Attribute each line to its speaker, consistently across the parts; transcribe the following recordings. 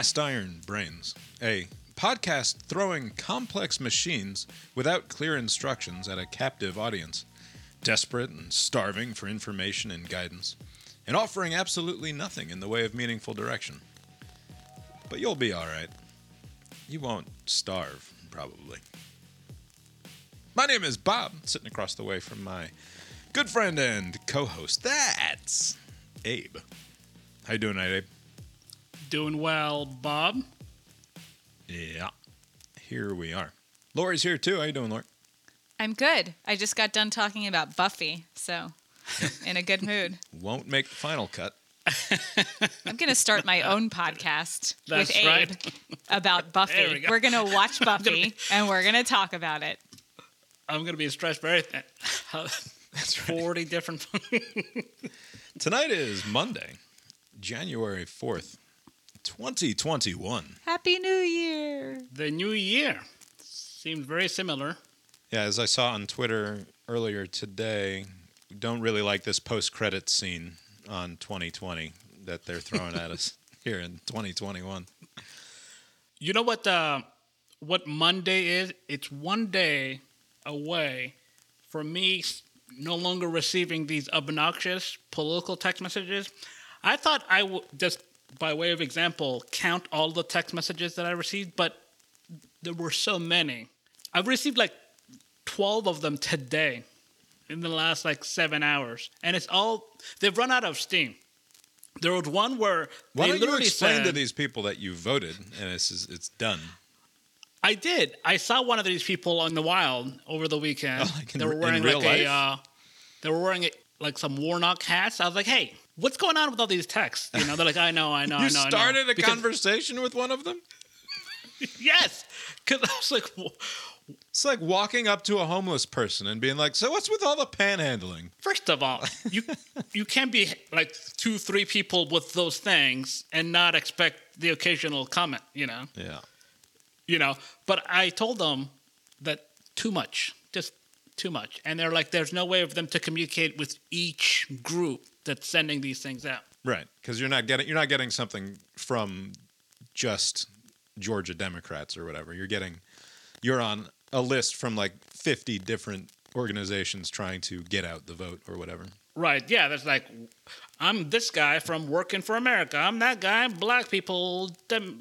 Speaker 1: Cast Iron Brains, a podcast throwing complex machines without clear instructions at a captive audience, desperate and starving for information and guidance, and offering absolutely nothing in the way of meaningful direction. But you'll be alright. You won't starve, probably. My name is Bob, sitting across the way from my good friend and co-host. That's Abe. How you doing tonight, Abe?
Speaker 2: Doing well, Bob.
Speaker 1: Yeah. Here we are. Lori's here too. How you doing, Lori?
Speaker 3: I'm good. I just got done talking about Buffy, so in a good mood.
Speaker 1: Won't make the final cut.
Speaker 3: I'm going to start my own podcast
Speaker 2: That's
Speaker 3: with Abe
Speaker 2: right.
Speaker 3: about Buffy.
Speaker 2: We go.
Speaker 3: We're going to watch Buffy and we're going to talk about it.
Speaker 2: I'm gonna be stressed very thin.
Speaker 1: Uh, That's
Speaker 2: Forty different.
Speaker 1: Tonight is Monday, January 4th, 2021.
Speaker 3: Happy New Year.
Speaker 2: the new year seems very similar.
Speaker 1: Yeah, as I saw on Twitter earlier today, don't really like this post-credit scene on 2020 that they're throwing at us here in 2021.
Speaker 2: You know what? Uh, what Monday is? It's one day away from me no longer receiving these obnoxious political text messages. I thought I would just, by way of example, count all the text messages that I received, but there were so many. I've received like 12 of them today in the last like seven hours, and it's all they've run out of steam. There was one where
Speaker 1: Why
Speaker 2: they
Speaker 1: don't you
Speaker 2: literally
Speaker 1: explain to these people that you voted and it's it's done?
Speaker 2: I did. I saw one of these people in the wild over the weekend.
Speaker 1: Oh, like in
Speaker 2: they were
Speaker 1: re- in
Speaker 2: wearing like a,
Speaker 1: life?
Speaker 2: uh, they were wearing a, like some Warnock hats. I was like, hey, what's going on with all these texts? You know, they're like, I know, I know,
Speaker 1: you
Speaker 2: I know. I know."
Speaker 1: started a
Speaker 2: Because-
Speaker 1: conversation with one of them?
Speaker 2: Yes, because I was like, "Wh-
Speaker 1: It's like walking up to a homeless person and being like, "So what's with all the panhandling?"
Speaker 2: first of all, you you can't be like two, three people with those things and not expect the occasional comment. You know.
Speaker 1: Yeah.
Speaker 2: you know but i told them that too much just too much and they're like there's no way of them to communicate with each group that's sending these things out
Speaker 1: Right, because you're not getting you're not getting something from just Georgia Democrats or whatever. You're getting you're on a list from like 50 different organizations trying to get out the vote or whatever.
Speaker 2: right yeah there's like i'm this guy from working for america i'm that guy black people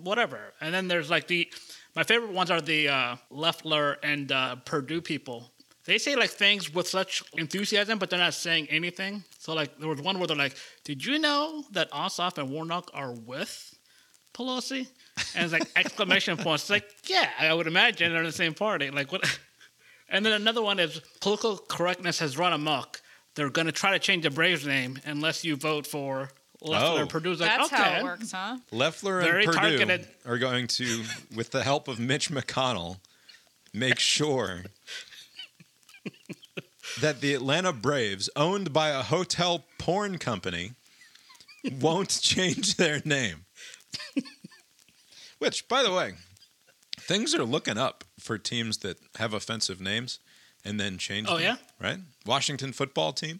Speaker 2: whatever and then there's like the my favorite ones are the uh, Loeffler and uh, Perdue people. They say like things with such enthusiasm, but they're not saying anything. So like there was one where they're like, "Did you know that Ossoff and Warnock are with Pelosi?" And it's like exclamation points. It's like, yeah, I would imagine they're in the same party. Like what? And then another one is political correctness has run amok. They're going to try to change the Braves name unless you vote for Loeffler
Speaker 1: Oh.
Speaker 2: and Perdue's like,
Speaker 3: That's
Speaker 2: okay.
Speaker 3: how it works, huh?
Speaker 1: Loeffler
Speaker 2: Very
Speaker 1: and Perdue
Speaker 2: targeted.
Speaker 1: are going to, with the help of Mitch McConnell, make sure that the Atlanta Braves, owned by a hotel porn company, won't change their name. Which, by the way, things are looking up for teams that have offensive names and then change
Speaker 2: Oh,
Speaker 1: them,
Speaker 2: yeah?
Speaker 1: Right? Washington football team,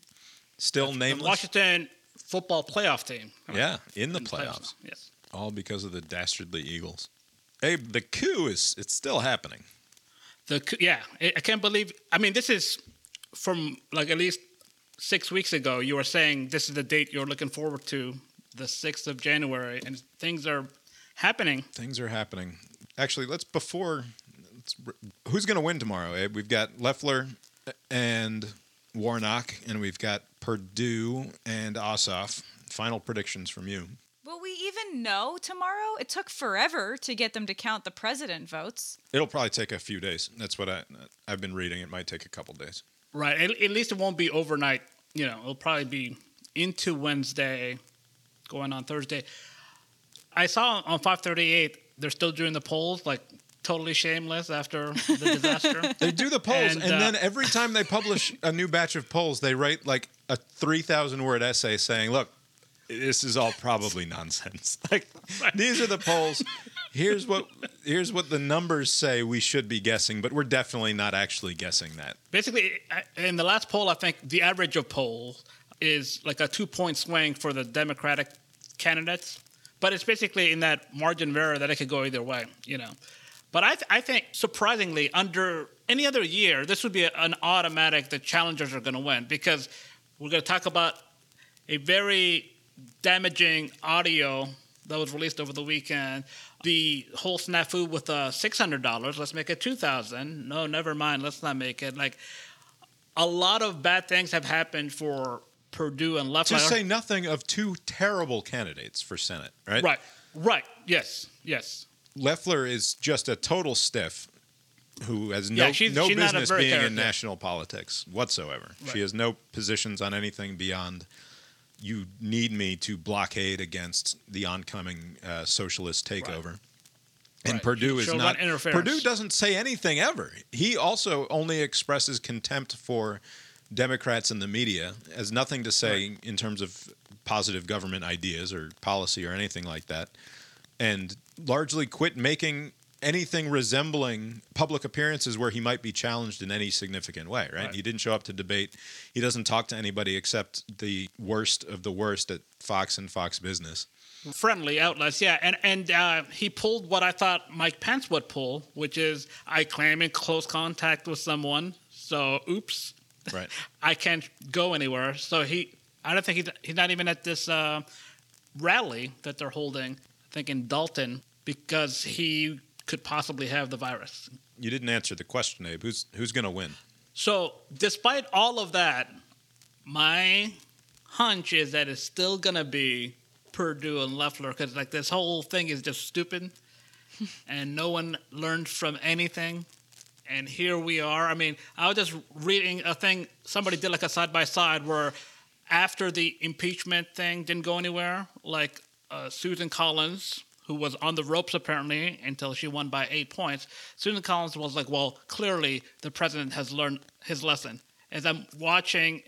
Speaker 1: still
Speaker 2: The
Speaker 1: nameless.
Speaker 2: Washington football playoff team.
Speaker 1: Yeah, in the
Speaker 2: In
Speaker 1: playoffs.
Speaker 2: Yes.
Speaker 1: all because of the dastardly Eagles. Abe, the coup is it's still happening.
Speaker 2: The yeah, I can't believe. I mean, this is from like at least six weeks ago. You were saying this is the date you're looking forward to, the sixth of January, and things are happening.
Speaker 1: Things are happening. Actually, let's before let's, who's going to win tomorrow, Abe? We've got Loeffler and Warnock, and we've got Perdue and Ossoff. Final predictions from you.
Speaker 3: Will we even know tomorrow? It took forever to get them to count the president votes.
Speaker 1: It'll probably take a few days. That's what I I've been reading. It might take a couple days.
Speaker 2: Right. At, at least it won't be overnight. You know, it'll probably be into Wednesday, going on Thursday. I saw on 538 they're still doing the polls, like totally shameless after the disaster.
Speaker 1: They do the polls, and,
Speaker 2: And, uh,
Speaker 1: then every time they publish a new batch of polls, they write like a three thousand word essay saying, "Look, this is all probably nonsense. Like these are the polls. Here's what here's what the numbers say we should be guessing, but we're definitely not actually guessing that.
Speaker 2: Basically, in the last poll, I think the average of polls is like a two point swing for the Democratic candidates. but it's basically in that margin of error that it could go either way, you know. But I, th- I think surprisingly, under any other year, this would be a, an automatic. The challengers are going to win because we're going to talk about a very damaging audio that was released over the weekend. The whole snafu with uh, six hundred dollars. Let's make it two thousand. No, never mind. Let's not make it like. A lot of bad things have happened for Perdue and Left.
Speaker 1: To say nothing of two terrible candidates for Senate, right?
Speaker 2: Right. Right. Yes. Yes.
Speaker 1: Loeffler is just a total stiff who has no,
Speaker 2: Yeah, she's-
Speaker 1: no
Speaker 2: she's
Speaker 1: business being in national politics whatsoever.
Speaker 2: Right.
Speaker 1: She has no positions on anything beyond you need me to blockade against the oncoming uh, socialist takeover. And
Speaker 2: Right.
Speaker 1: Perdue is not. Perdue doesn't say anything ever. He also only expresses contempt for Democrats and the media, has nothing to say in terms of positive government ideas or policy or anything like that, and largely quit making anything resembling public appearances where he might be challenged in any significant way. Right?
Speaker 2: Right.
Speaker 1: He didn't show up to debate. He doesn't talk to anybody except the worst of the worst at Fox and Fox Business.
Speaker 2: friendly outlets, yeah, and and uh, he pulled what I thought Mike Pence would pull, which is I claim in close contact with someone, so oops,
Speaker 1: Right.
Speaker 2: I can't go anywhere. So he, I don't think he's he's not even at this uh, rally that they're holding. I think in Dalton because he could possibly have the virus.
Speaker 1: You didn't answer the question, Abe. Who's who's going to win?
Speaker 2: So, despite all of that, my hunch is that it's still gonna be Perdue and Loeffler because like this whole thing is just stupid, and no one learned from anything. And here we are. I mean, I was just reading a thing. Somebody did like a side by side where after the impeachment thing didn't go anywhere, like uh, Susan Collins, who was on the ropes apparently until she won by eight points, Susan Collins was like, well, clearly the president has learned his lesson. As I'm watching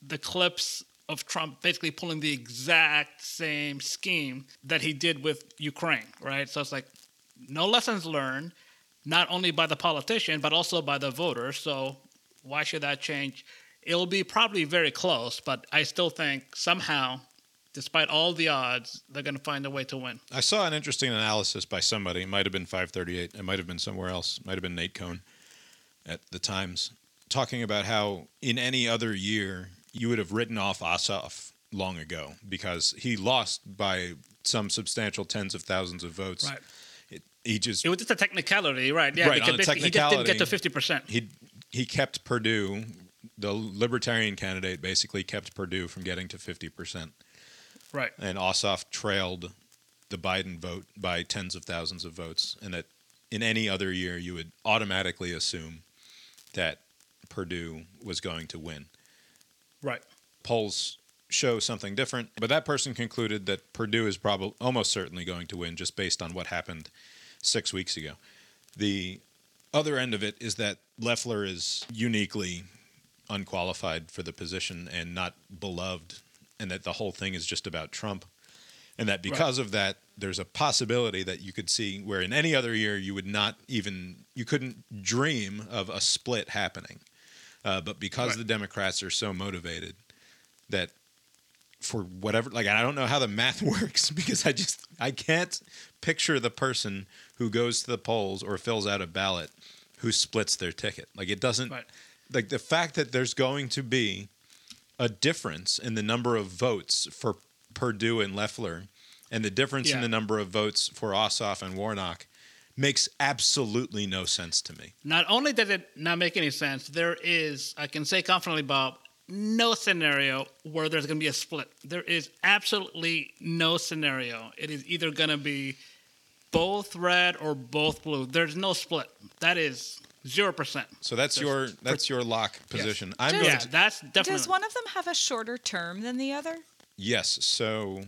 Speaker 2: the clips of Trump basically pulling the exact same scheme that he did with Ukraine, right? So it's like no lessons learned, not only by the politician, but also by the voters. So why should that change? It'll be probably very close, but I still think somehow, despite all the odds, they're going to find a way to win.
Speaker 1: I saw an interesting analysis by somebody. It might have been 538. It might have been somewhere else. It might have been Nate Cohn at the Times, talking about how in any other year you would have written off Ossoff long ago because he lost by some substantial tens of thousands of votes.
Speaker 2: Right.
Speaker 1: It, he just
Speaker 2: It was just a technicality, right? Yeah,
Speaker 1: Right, on a
Speaker 2: basically he just didn't get to 50%.
Speaker 1: he he kept Perdue, the libertarian candidate, basically kept Perdue from getting to 50 percent.
Speaker 2: Right.
Speaker 1: and Ossoff trailed the Biden vote by tens of thousands of votes, and that in any other year you would automatically assume that Perdue was going to win.
Speaker 2: Right.
Speaker 1: Polls show something different, but that person concluded that Perdue is probably almost certainly going to win just based on what happened six weeks ago. The other end of it is that Loeffler is uniquely unqualified for the position and not beloved, and that the whole thing is just about Trump. And that because of that, there's a possibility that you could see where in any other year you would not even, you couldn't dream of a split happening. Uh, but because
Speaker 2: Right.
Speaker 1: the Democrats are so motivated that for whatever, like, I don't know how the math works because I just, I can't picture the person who goes to the polls or fills out a ballot who splits their ticket. Like, it doesn't,
Speaker 2: Right.
Speaker 1: like, the fact that there's going to be a difference in the number of votes for Perdue and Loeffler and the difference in the number of votes for Ossoff and Warnock makes absolutely no sense to me.
Speaker 2: Not only does it not make any sense, there is, I can say confidently, Bob, no scenario where there's going to be a split. There is absolutely no scenario. It is either going to be both red or both blue. There's no split. That is zero percent.
Speaker 1: So that's your that's your lock position. I'm
Speaker 3: Does-
Speaker 1: going
Speaker 2: Yeah,
Speaker 1: to
Speaker 2: that's definitely.
Speaker 3: Does one of them have a shorter term than the other?
Speaker 1: yes. So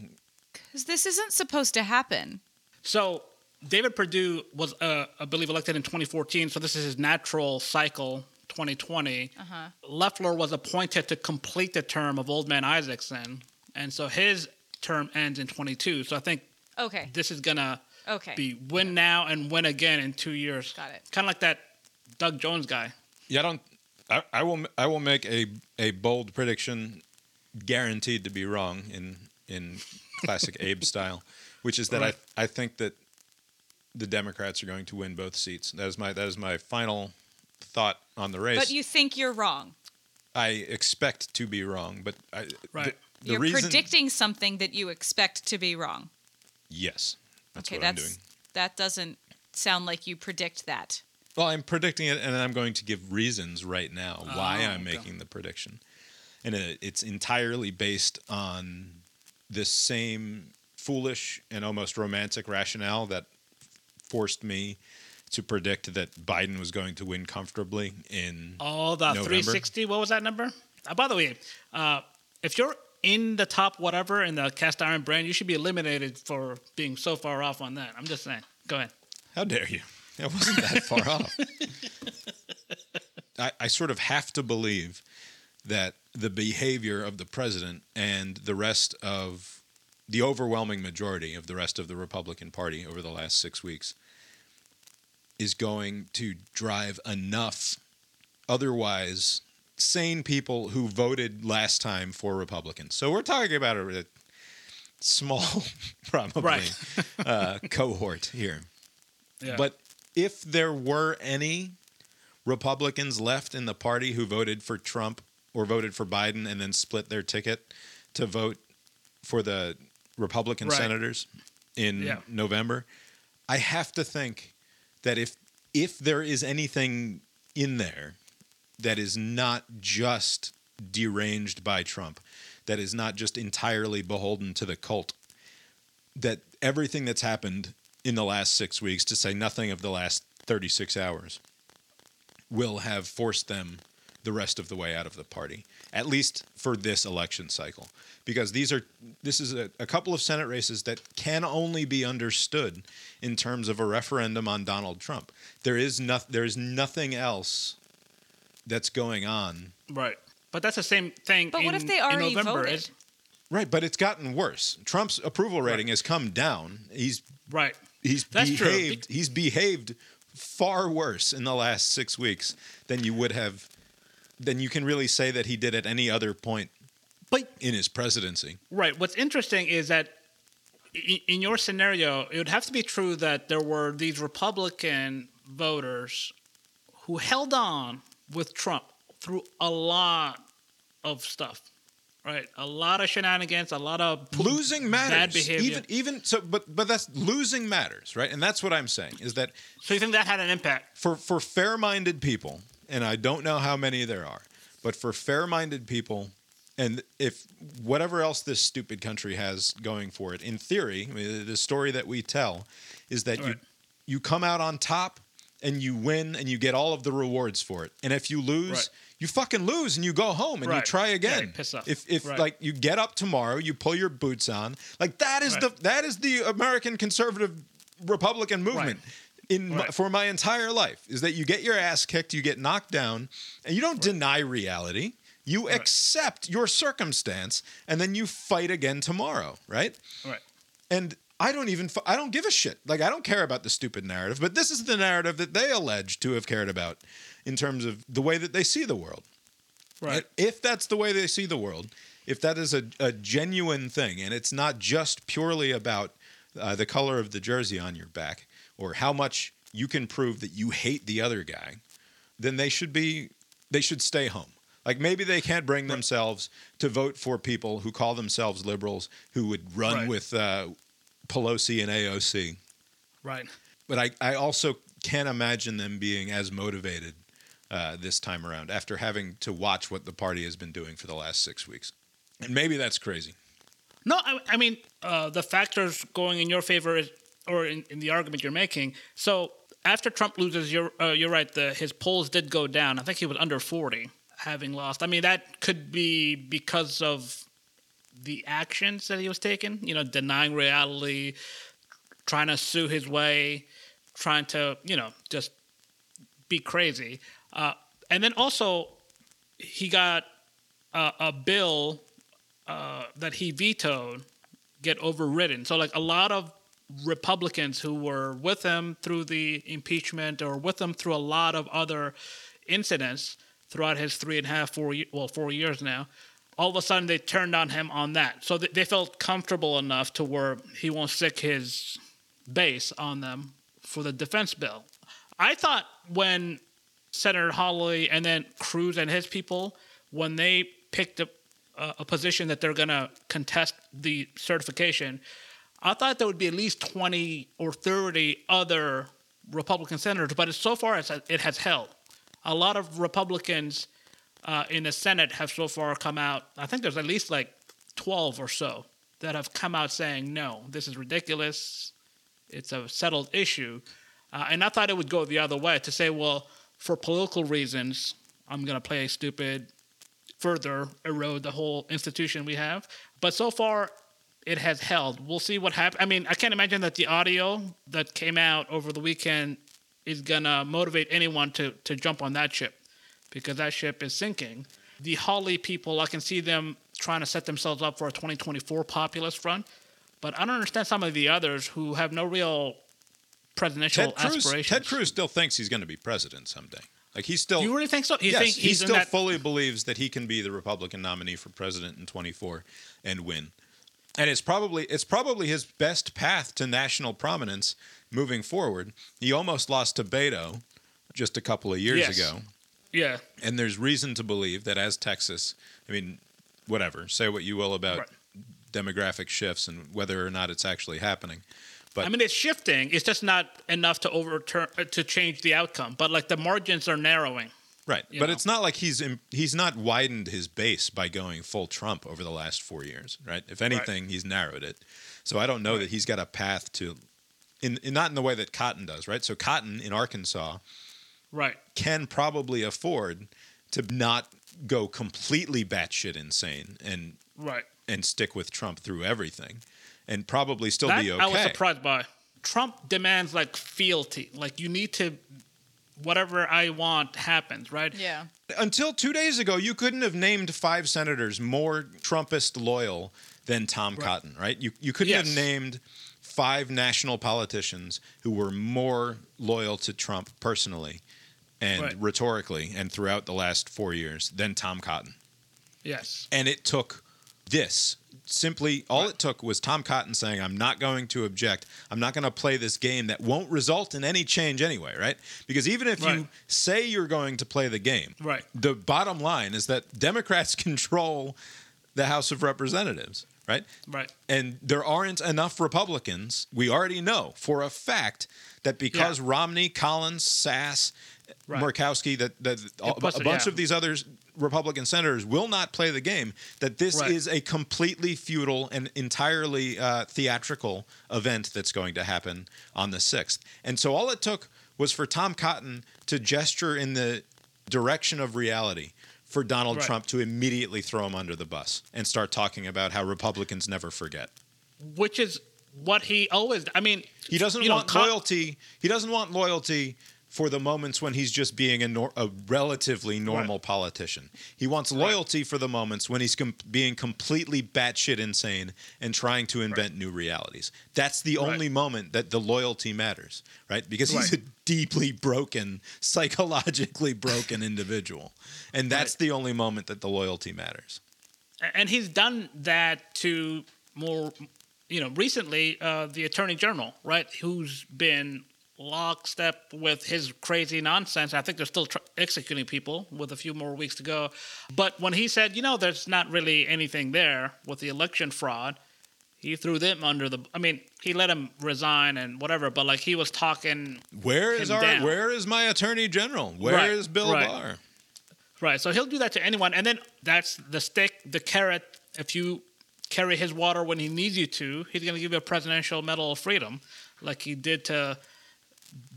Speaker 3: Because this isn't supposed to happen.
Speaker 2: So David Perdue was, uh, I believe, elected in 2014. So this is his natural cycle, 2020.
Speaker 3: Uh-huh.
Speaker 2: Loeffler was appointed to complete the term of Old Man Isakson, and so his term ends in 22. So I think
Speaker 3: Okay.
Speaker 2: this is gonna
Speaker 3: Okay.
Speaker 2: be win now and win again in two years.
Speaker 3: Got it.
Speaker 2: Kind of like that Doug Jones guy.
Speaker 1: yeah, I don't. I, I will. I will make a a bold prediction, guaranteed to be wrong in in classic Abe style, which is that
Speaker 2: Right.
Speaker 1: I I think that the Democrats are going to win both seats. That is my that is my final thought on the race.
Speaker 3: But you think you're wrong.
Speaker 1: I expect to be wrong, but I,
Speaker 2: Right.
Speaker 1: the, the
Speaker 3: you're
Speaker 1: reason
Speaker 3: predicting something that you expect to be wrong.
Speaker 1: yes, that's
Speaker 3: okay,
Speaker 1: what I'm
Speaker 3: that's
Speaker 1: doing.
Speaker 3: that doesn't sound like you predict that.
Speaker 1: Well, I'm predicting it, and I'm going to give reasons right now why
Speaker 2: Oh,
Speaker 1: I'm making the prediction, and it, it's entirely based on this same foolish and almost romantic rationale that forced me to predict that Biden was going to win comfortably in.
Speaker 2: Oh, the
Speaker 1: November.
Speaker 2: 360. What was that number? Uh, by the way, uh, if you're in the top whatever in the cast iron brand, you should be eliminated for being so far off on that. I'm just saying. Go ahead.
Speaker 1: How dare you? It wasn't that far off. I, I sort of have to believe that the behavior of the president and the rest of the overwhelming majority of the rest of the Republican Party over the last six weeks is going to drive enough otherwise sane people who voted last time for Republicans. So we're talking about a, small, probably,
Speaker 2: Right.
Speaker 1: uh, cohort here.
Speaker 2: Yeah.
Speaker 1: But if there were any Republicans left in the party who voted for Trump or voted for Biden and then split their ticket to vote for the Republican
Speaker 2: Right.
Speaker 1: senators in
Speaker 2: Yeah.
Speaker 1: November, I have to think that if if there is anything in there that is not just deranged by Trump, that is not just entirely beholden to the cult, that everything that's happened in the last six weeks, to say nothing of the last 36 hours, will have forced them the rest of the way out of the party, at least for this election cycle. Because these are this is a, a couple of Senate races that can only be understood in terms of a referendum on Donald Trump. There is no, there is nothing else that's going on
Speaker 2: right. But that's the same thing.
Speaker 3: But what if they
Speaker 2: in
Speaker 3: already
Speaker 2: November,
Speaker 3: voted?
Speaker 2: is-
Speaker 1: Right, but it's gotten worse. Trump's approval rating
Speaker 2: Right.
Speaker 1: has come down. He's
Speaker 2: right.
Speaker 1: He's
Speaker 2: That's true.
Speaker 1: behaved he's behaved far worse in the last 6 weeks than you would have than you can really say that he did at any other point
Speaker 2: But
Speaker 1: in his presidency.
Speaker 2: Right. What's interesting is that in your scenario, it would have to be true that there were these Republican voters who held on with Trump through a lot of stuff. Right. A lot of shenanigans, a lot of
Speaker 1: losing matters.
Speaker 2: bad behavior.
Speaker 1: Even even so but but that's losing matters, right? And that's what I'm saying is that
Speaker 2: so you think that had an impact?
Speaker 1: for for fair-minded people, and I don't know how many there are, but for fair-minded people, and if whatever else this stupid country has going for it, in theory, I mean, the story that we tell is that you you come out on top and you win and you get all of the rewards for it. And if you lose,
Speaker 2: Right.
Speaker 1: you fucking lose and you go home and you
Speaker 2: Right.
Speaker 1: try
Speaker 2: Yeah,
Speaker 1: again.
Speaker 2: you piss off.
Speaker 1: If if
Speaker 2: Right.
Speaker 1: like you get up tomorrow, you pull your boots on, like that is the that is the American conservative Republican movement in my, for my entire life is that you get your ass kicked, you get knocked down, and you don't deny reality. You accept your circumstance, and then you fight again tomorrow, right?
Speaker 2: Right.
Speaker 1: And I don't even I don't give a shit. Like I don't care about the stupid narrative, but this is the narrative that they allege to have cared about in terms of the way that they see the world.
Speaker 2: Right.
Speaker 1: If that's the way they see the world, if that is a, a genuine thing, and it's not just purely about uh, the color of the jersey on your back or how much you can prove that you hate the other guy, then they should be they should stay home. Like maybe they can't bring themselves to vote for people who call themselves liberals who would run
Speaker 2: Right.
Speaker 1: with uh, Pelosi and AOC.
Speaker 2: Right.
Speaker 1: But I, I also can't imagine them being as motivated uh, this time around after having to watch what the party has been doing for the last six weeks. And maybe that's crazy.
Speaker 2: No, I, I mean uh, the factors going in your favor is, or in, in the argument you're making. So after Trump loses, you're uh, you're right. The his polls did go down. I think he was under forty, having lost. I mean that could be because of the actions that he was taking. You know, denying reality, trying to sue his way, trying to you know just be crazy. Uh, and then also he got a, a bill uh, that he vetoed get overridden. So like a lot of Republicans who were with him through the impeachment or with him through a lot of other incidents throughout his three and a half, four, well, four years now, all of a sudden they turned on him on that. So th- they felt comfortable enough to where he won't stick his base on them for the defense bill. I thought when Senator Hawley and then Cruz and his people, when they picked a, a, uh, a position that they're going to contest the certification, I thought there would be at least 20 or 30 other Republican senators, but so far it has held. A lot of Republicans uh, in the Senate have so far come out, I think there's at least like 12 or so that have come out saying, no, this is ridiculous. It's a settled issue. Uh, and I thought it would go the other way to say, well, for political reasons, I'm going to play stupid, further erode the whole institution we have. But so far, it has held. We'll see what happens. I mean, I can't imagine that the audio that came out over the weekend is going to motivate anyone to, to jump on that ship because that ship is sinking. The Hawley people, I can see them trying to set themselves up for a 2024 populist front. But I don't understand some of the others who have no real presidential
Speaker 1: Ted Cruz,
Speaker 2: aspirations.
Speaker 1: Ted Cruz still thinks he's going to be president someday. Like he still,
Speaker 2: you really think so? You
Speaker 1: yes,
Speaker 2: think
Speaker 1: he still
Speaker 2: that-
Speaker 1: fully believes that he can be the Republican nominee for president in 24 and win. And it's probably it's probably his best path to national prominence moving forward. He almost lost to Beto just a couple of years
Speaker 2: Yes.
Speaker 1: ago.
Speaker 2: Yeah.
Speaker 1: And there's reason to believe that as Texas, I mean, whatever, say what you will about
Speaker 2: Right.
Speaker 1: demographic shifts and whether or not it's actually happening. But
Speaker 2: I mean, it's shifting. It's just not enough to overturn uh, to change the outcome. But like the margins are narrowing.
Speaker 1: right, but
Speaker 2: know.
Speaker 1: it's not like he's he's not widened his base by going full Trump over the last 4 years, right? If anything, he's narrowed it. So I don't know that he's got a path to in, in not in the way that Cotton does, right? So Cotton in Arkansas
Speaker 2: Right.
Speaker 1: can probably afford to not go completely batshit insane and
Speaker 2: Right.
Speaker 1: and stick with Trump through everything, and probably still
Speaker 2: That
Speaker 1: be okay.
Speaker 2: I was surprised by. Trump demands like fealty. Like you need to, whatever I want happens. Right.
Speaker 3: Yeah.
Speaker 1: Until two days ago, you couldn't have named five senators more Trumpist loyal than Tom Cotton, right? You you couldn't have named five national politicians who were more loyal to Trump personally and
Speaker 2: Right.
Speaker 1: rhetorically and throughout the last four years than Tom Cotton.
Speaker 2: Yes.
Speaker 1: And it took this. Simply, all it took was Tom Cotton saying, I'm not going to object. I'm not going to play this game that won't result in any change anyway, right? Because even if you say you're going to play the game,
Speaker 2: Right.
Speaker 1: the bottom line is that Democrats control the House of Representatives, right?
Speaker 2: Right.
Speaker 1: And there aren't enough Republicans. We already know for a fact that because
Speaker 2: Yeah.
Speaker 1: Romney, Collins, Sass,
Speaker 2: Right.
Speaker 1: Murkowski, that, that a,
Speaker 2: plus,
Speaker 1: a bunch
Speaker 2: yeah.
Speaker 1: of these other Republican senators will not play the game, that this
Speaker 2: Right.
Speaker 1: is a completely futile and entirely uh, theatrical event that's going to happen on the 6th. And so all it took was for Tom Cotton to gesture in the direction of reality for Donald
Speaker 2: Right.
Speaker 1: Trump to immediately throw him under the bus and start talking about how Republicans never forget.
Speaker 2: Which is what he always. I mean,
Speaker 1: He doesn't
Speaker 2: you know,
Speaker 1: want loyalty. He doesn't want loyalty for the moments when he's just being a, nor- a relatively normal politician. He wants loyalty for the moments when he's com- being completely batshit insane and trying to invent new realities. That's the
Speaker 2: Right.
Speaker 1: only moment that the loyalty matters, right? Because he's a deeply broken, psychologically broken individual, and that's
Speaker 2: Right.
Speaker 1: the only moment that the loyalty matters.
Speaker 2: and he's done that to more, you know, recently uh, the attorney general, right, who's been lockstep with his crazy nonsense. I think they're still tr- executing people with a few more weeks to go. But when he said, you know, there's not really anything there with the election fraud, he threw them under the. I mean, he let him resign and whatever, but like he was talking.
Speaker 1: Where is our?
Speaker 2: down.
Speaker 1: Where is my attorney general? Where is
Speaker 2: Right,
Speaker 1: Bill
Speaker 2: right.
Speaker 1: Barr?
Speaker 2: Right. So he'll do that to anyone. And then that's the stick, the carrot. If you carry his water when he needs you to, he's going to give you a presidential medal of freedom, like he did to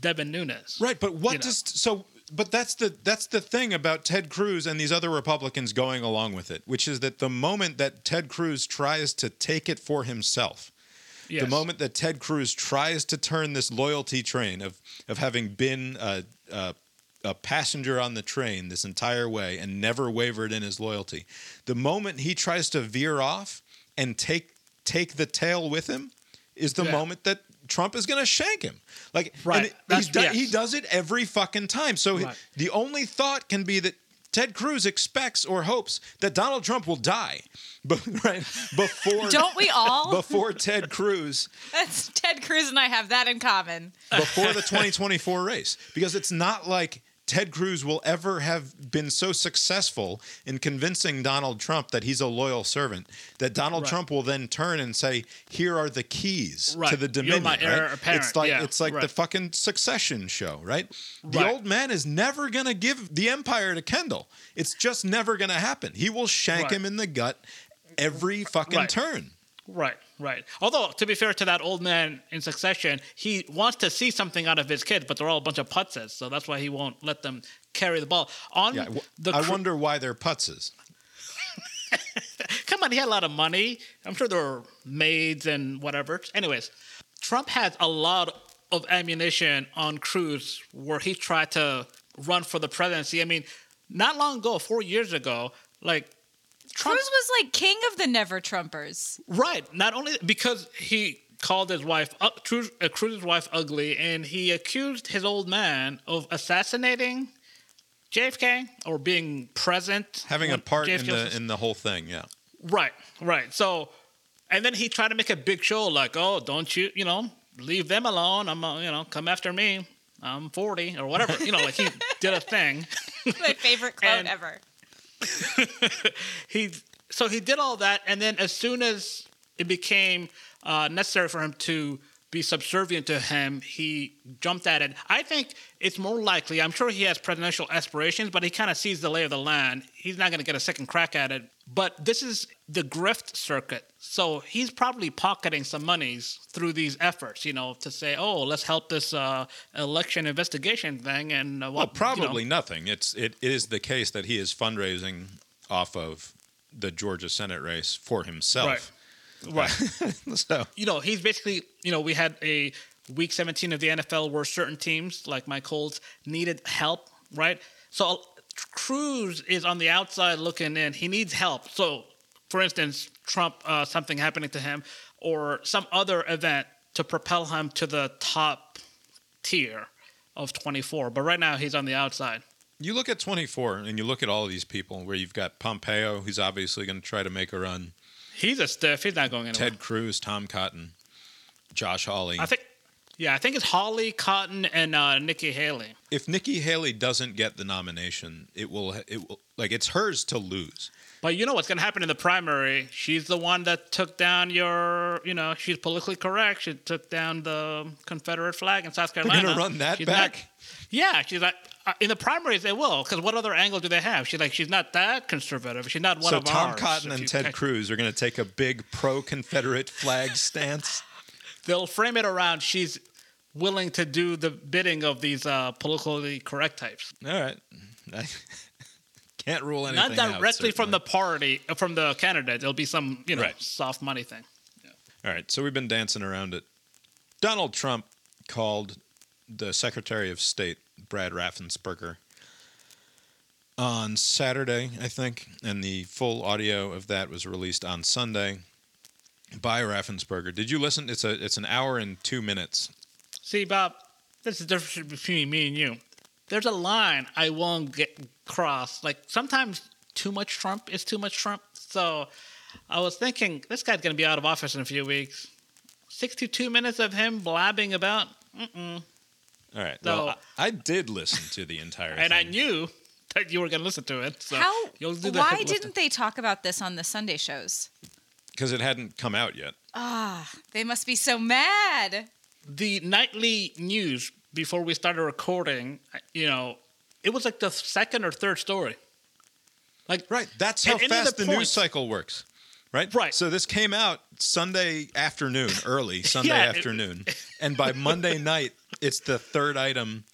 Speaker 2: Devin Nunes.
Speaker 1: Right, but what
Speaker 2: You know.
Speaker 1: does so? But that's the that's the thing about Ted Cruz and these other Republicans going along with it, which is that the moment that Ted Cruz tries to take it for himself,
Speaker 2: Yes.
Speaker 1: the moment that Ted Cruz tries to turn this loyalty train of of having been a, a a passenger on the train this entire way and never wavered in his loyalty, the moment he tries to veer off and take take the tail with him, is the
Speaker 2: Yeah.
Speaker 1: moment that Trump is going to shank him. Like,
Speaker 2: Right.
Speaker 1: and it- do-
Speaker 2: yes.
Speaker 1: he does it every fucking time. So he-
Speaker 2: Right.
Speaker 1: the only thought can be that Ted Cruz expects or hopes that Donald Trump will die, but right before
Speaker 3: Don't we all?
Speaker 1: before Ted Cruz
Speaker 3: That's Ted Cruz and I have that in common.
Speaker 1: before the 2024 race because it's not like Ted Cruz will ever have been so successful in convincing Donald Trump that he's a loyal servant that Donald
Speaker 2: Right.
Speaker 1: Trump will then turn and say, "Here are the keys
Speaker 2: Right.
Speaker 1: to the
Speaker 2: You're
Speaker 1: Dominion."
Speaker 2: my heir
Speaker 1: right?
Speaker 2: apparent.
Speaker 1: It's like
Speaker 2: Yeah,
Speaker 1: it's like the fucking Succession show, right? The
Speaker 2: Right.
Speaker 1: old man is never gonna give the empire to Kendall. It's just never gonna happen. He will shank
Speaker 2: Right.
Speaker 1: him in the gut every fucking
Speaker 2: Right.
Speaker 1: turn.
Speaker 2: Right, right. Although, to be fair to that old man in succession, he wants to see something out of his kids, but they're all a bunch of putzes, so that's why he won't let them carry the ball. On
Speaker 1: Yeah, w-
Speaker 2: the
Speaker 1: I wonder why they're putzes.
Speaker 2: come on, he had a lot of money. I'm sure there were maids and whatever. Anyways, Trump has a lot of ammunition on Cruz where he tried to run for the presidency. I mean, not long ago, four years ago, like Trump
Speaker 3: Cruz was like king of the never Trumpers.
Speaker 2: Right. Not only because he called his wife uh, Cruz, uh, Cruz's wife ugly, and he accused his old man of assassinating JFK or being present,
Speaker 1: Having a
Speaker 2: when
Speaker 1: part in the
Speaker 2: was-
Speaker 1: in the whole thing, yeah.
Speaker 2: right, right. So, and then he tried to make a big show like, oh, don't you, you know, leave them alone. I'm, uh, you know, come after me. I'm 40 or whatever. You know, like he did a thing.
Speaker 3: My favorite quote
Speaker 2: And-
Speaker 3: ever.
Speaker 2: he so he did all that, and then as soon as it became uh, necessary for him to be subservient to him, he jumped at it. I think it's more likely. I'm sure he has presidential aspirations, but he kind of sees the lay of the land. He's not going to get a second crack at it. But this is the grift circuit, so he's probably pocketing some monies through these efforts. You know, to say, "Oh, let's help this uh, election investigation thing," and uh,
Speaker 1: Well,
Speaker 2: what, you know.
Speaker 1: probably nothing. It's it, it is the case that he is fundraising off of the Georgia Senate race for himself.
Speaker 2: Right.
Speaker 1: so
Speaker 2: you know, he's basically, you know, we had a week 17 of the NFL where certain teams, like my Colts, needed help, right? So Cruz is on the outside looking in. He needs help. So, for instance, Trump, uh, something happening to him, or some other event to propel him to the top tier of 24. But right now, he's on the outside.
Speaker 1: you look at 24 and you look at all of these people where you've got Pompeo, who's obviously going to try to make a run,
Speaker 2: He's a stiff. He's not going anywhere.
Speaker 1: Ted Cruz, Tom Cotton, Josh Hawley.
Speaker 2: I think, yeah, I think it's Hawley Cotton and uh, Nikki Haley.
Speaker 1: if Nikki Haley doesn't get the nomination, it will it will like it's hers to lose.
Speaker 2: But you know what's going to happen in the primary? She's the one that took down your, you know, she's politically correct. She took down the Confederate flag in South Carolina.
Speaker 1: gonna run that
Speaker 2: She's
Speaker 1: back?
Speaker 2: not- yeah, she's like, uh, in the primaries they will, because what other angle do they have? She's like, she's not that conservative. She's not one
Speaker 1: so
Speaker 2: of
Speaker 1: Tom
Speaker 2: ours.
Speaker 1: Cotton and Ted Cruz are going to take a big pro-Confederate flag stance.
Speaker 2: They'll frame it around she's willing to do the bidding of these uh, politically correct types.
Speaker 1: All right. I can't rule anything
Speaker 2: Not
Speaker 1: out,
Speaker 2: directly from the party, uh, from the candidate. It'll be some, you know,
Speaker 1: Right.
Speaker 2: soft money thing.
Speaker 1: All right, so we've been dancing around it. Donald Trump called the Secretary of State, Brad Raffensperger, on Saturday, I think, and the full audio of that was released on Sunday by Raffensperger. Did you listen? It's a it's an hour and two minutes.
Speaker 2: See, Bob, this is the difference between me and you. There's a line I won't get crossed. Like sometimes too much Trump is too much Trump. So I was thinking this guy's gonna be out of office in a few weeks. Sixty-two minutes of him blabbing about, mm-mm.
Speaker 1: All right.
Speaker 2: So-
Speaker 1: well, I, I did listen to the entire
Speaker 2: and I knew that you were gonna listen to it. So
Speaker 3: How?
Speaker 2: you'll do the
Speaker 3: Why didn't they talk about this on the Sunday shows?
Speaker 1: Because it hadn't come out yet.
Speaker 3: Ah, they must be so mad.
Speaker 2: the nightly news before we started recording? You know, it was like the second or third story. Like
Speaker 1: Right. That's how
Speaker 2: And
Speaker 1: fast
Speaker 2: the
Speaker 1: the, news cycle works. Right?
Speaker 2: Right.
Speaker 1: So this came out Sunday afternoon, early Sunday
Speaker 2: Yeah, it-
Speaker 1: afternoon. and by Monday night, it's the third item.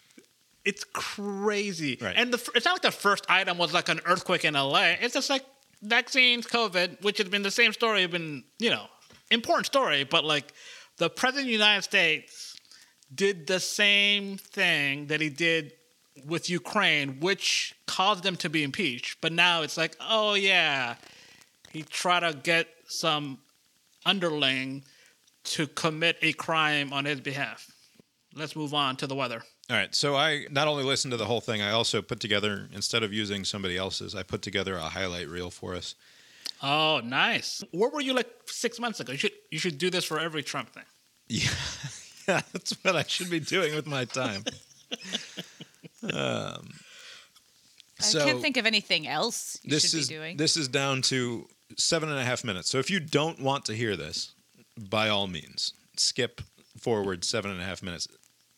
Speaker 2: It's crazy.
Speaker 1: Right.
Speaker 2: And the, it's not like the first item was like an earthquake in LA. It's just like vaccines, COVID, which has been the same story, been, you know, important story, but like the president of the United States did the same thing that he did with Ukraine, which caused them to be impeached. But now it's like, oh yeah, he tried to get some underling to commit a crime on his behalf. Let's move on to the weather.
Speaker 1: All right. So I not only listened to the whole thing, I also put together instead of using somebody else's, I put together a highlight reel for us.
Speaker 2: Oh, nice. Where were you like six months ago? You should you should do this for every Trump thing.
Speaker 1: Yeah, yeah, that's what I should be doing with my time.
Speaker 3: Um, I
Speaker 1: So-
Speaker 3: can't think of anything else you
Speaker 1: this
Speaker 3: should
Speaker 1: is
Speaker 3: be doing.
Speaker 1: this is down to seven and a half minutes. So if you don't want to hear this, by all means, skip forward seven and a half minutes.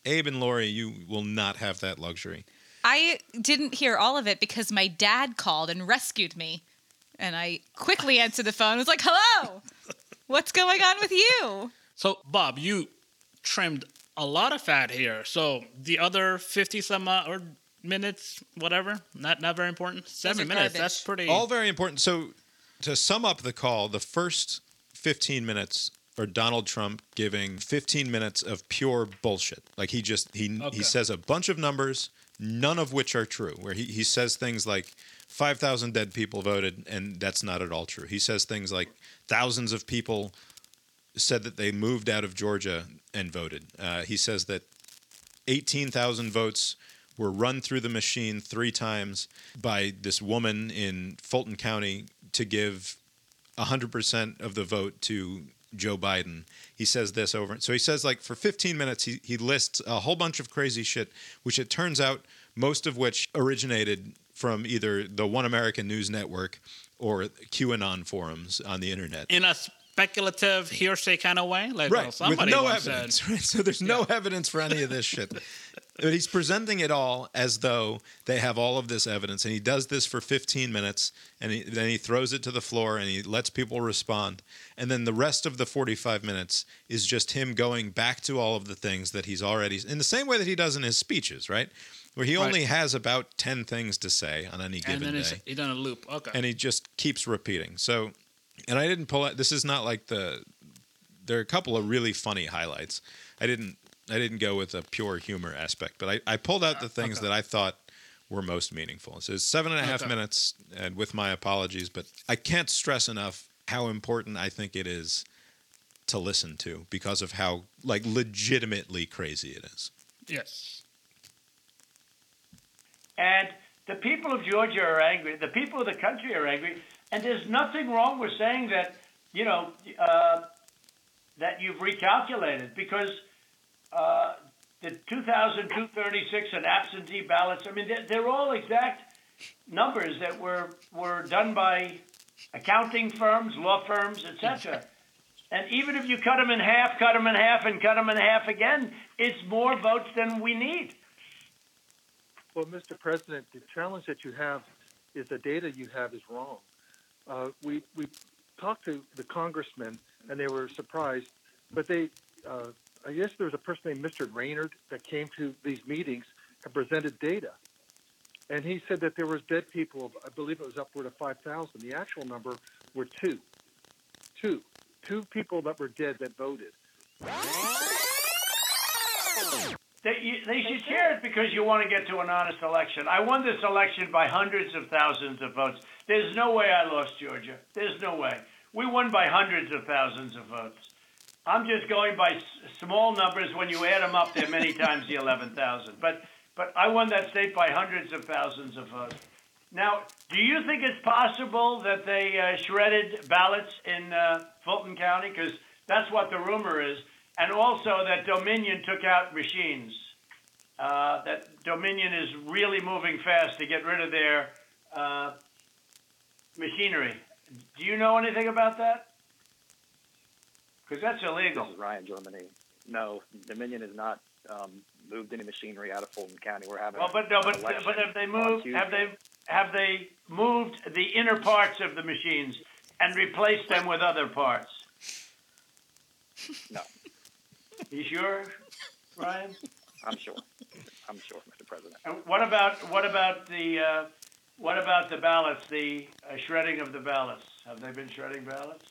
Speaker 1: Abe and Lori, you will not have that luxury.
Speaker 3: I didn't hear all of it because my dad called and rescued me. And I quickly answered the phone and was like, hello, what's going on with you?
Speaker 2: So, Bob, you trimmed a lot of fat here. So the other fifty some uh, or minutes, whatever, not not very important. Seven minutes.
Speaker 3: garbage.
Speaker 2: That's pretty.
Speaker 1: All very important. So to sum up the call, the first 15 minutes are Donald Trump giving 15 minutes of pure bullshit. Like he just he
Speaker 2: Okay.
Speaker 1: he says a bunch of numbers, none of which are true. Where he, he says things like 5,000 dead people voted, and that's not at all true. He says things like thousands of people said that they moved out of Georgia and voted. Uh, he says that 18,000 votes were run through the machine three times by this woman in Fulton County to give 100% of the vote to Joe Biden. He says this over. So he says, like, for 15 minutes, he, he lists a whole bunch of crazy shit, which it turns out most of which originated from either the One American News Network or QAnon forums on the internet.
Speaker 2: in a speculative hearsay kind of way. Like, well,
Speaker 1: Right, with
Speaker 2: somebody
Speaker 1: no evidence.
Speaker 2: said.
Speaker 1: Right? So there's no evidence for any of this shit. But he's presenting it all as though they have all of this evidence, and he does this for 15 minutes, and he, then he throws it to the floor, and he lets people respond, and then the rest of the 45 minutes is just him going back to all of the things that he's already in the same way that he does in his speeches, right? Where he
Speaker 2: Right.
Speaker 1: only has about 10 things to say on any given And
Speaker 2: then
Speaker 1: day
Speaker 2: he's, he's on a loop. Okay.
Speaker 1: and he just keeps repeating. So, and I didn't pull out. This is not like the. There are a couple of really funny highlights. I didn't. I didn't go with a pure humor aspect, but I, I pulled out the things
Speaker 2: okay.
Speaker 1: that I thought were most meaningful. So it's seven and a half
Speaker 2: Okay.
Speaker 1: minutes, and with my apologies, but I can't stress enough how important I think it is to listen to because of how like legitimately crazy it is.
Speaker 2: yes.
Speaker 4: And the people of Georgia are angry. The people of the country are angry. And there's nothing wrong with saying that, you know, uh, that you've recalculated because uh, the 2,236 and absentee ballots, I mean, they're, they're all exact numbers that were, were done by accounting firms, law firms, etc. And even if you cut them in half, cut them in half, and cut them in half again, it's more votes than we need.
Speaker 5: Well, Mr. President, the challenge that you have is the data you have is wrong. Uh, we we talked to the congressmen and they were surprised, but they uh, I guess there was a person named Mr. Braynard that came to these meetings and presented data, and he said that there was dead people. I believe it was upward of five thousand. The actual number were two, two, two people that were dead that voted.
Speaker 4: They, they should share it because you want to get to an honest election. I won this election by hundreds of thousands of votes. There's no way I lost Georgia. There's no way. We won by hundreds of thousands of votes. I'm just going by s- small numbers. When you add them up, they're many times the 11,000. But but I won that state by hundreds of thousands of votes. Now, do you think it's possible that they uh, shredded ballots in uh, Fulton County? Because that's what the rumor is. And also that Dominion took out machines. Uh, that Dominion is really moving fast to get rid of their uh, machinery. Do you know anything about that? Because that's illegal.
Speaker 6: This is Ryan Germany. No, Dominion has not um, moved any machinery out of Fulton County. We're having
Speaker 4: Well, but no, but but have they moved? Have they have they moved the inner parts of the machines and replaced them with other parts?
Speaker 6: No,
Speaker 4: You sure, Ryan?
Speaker 6: I'm sure. I'm sure, Mr. President.
Speaker 4: And what about what about the uh, what about the ballots? The uh, shredding of the ballots. Have they been shredding ballots?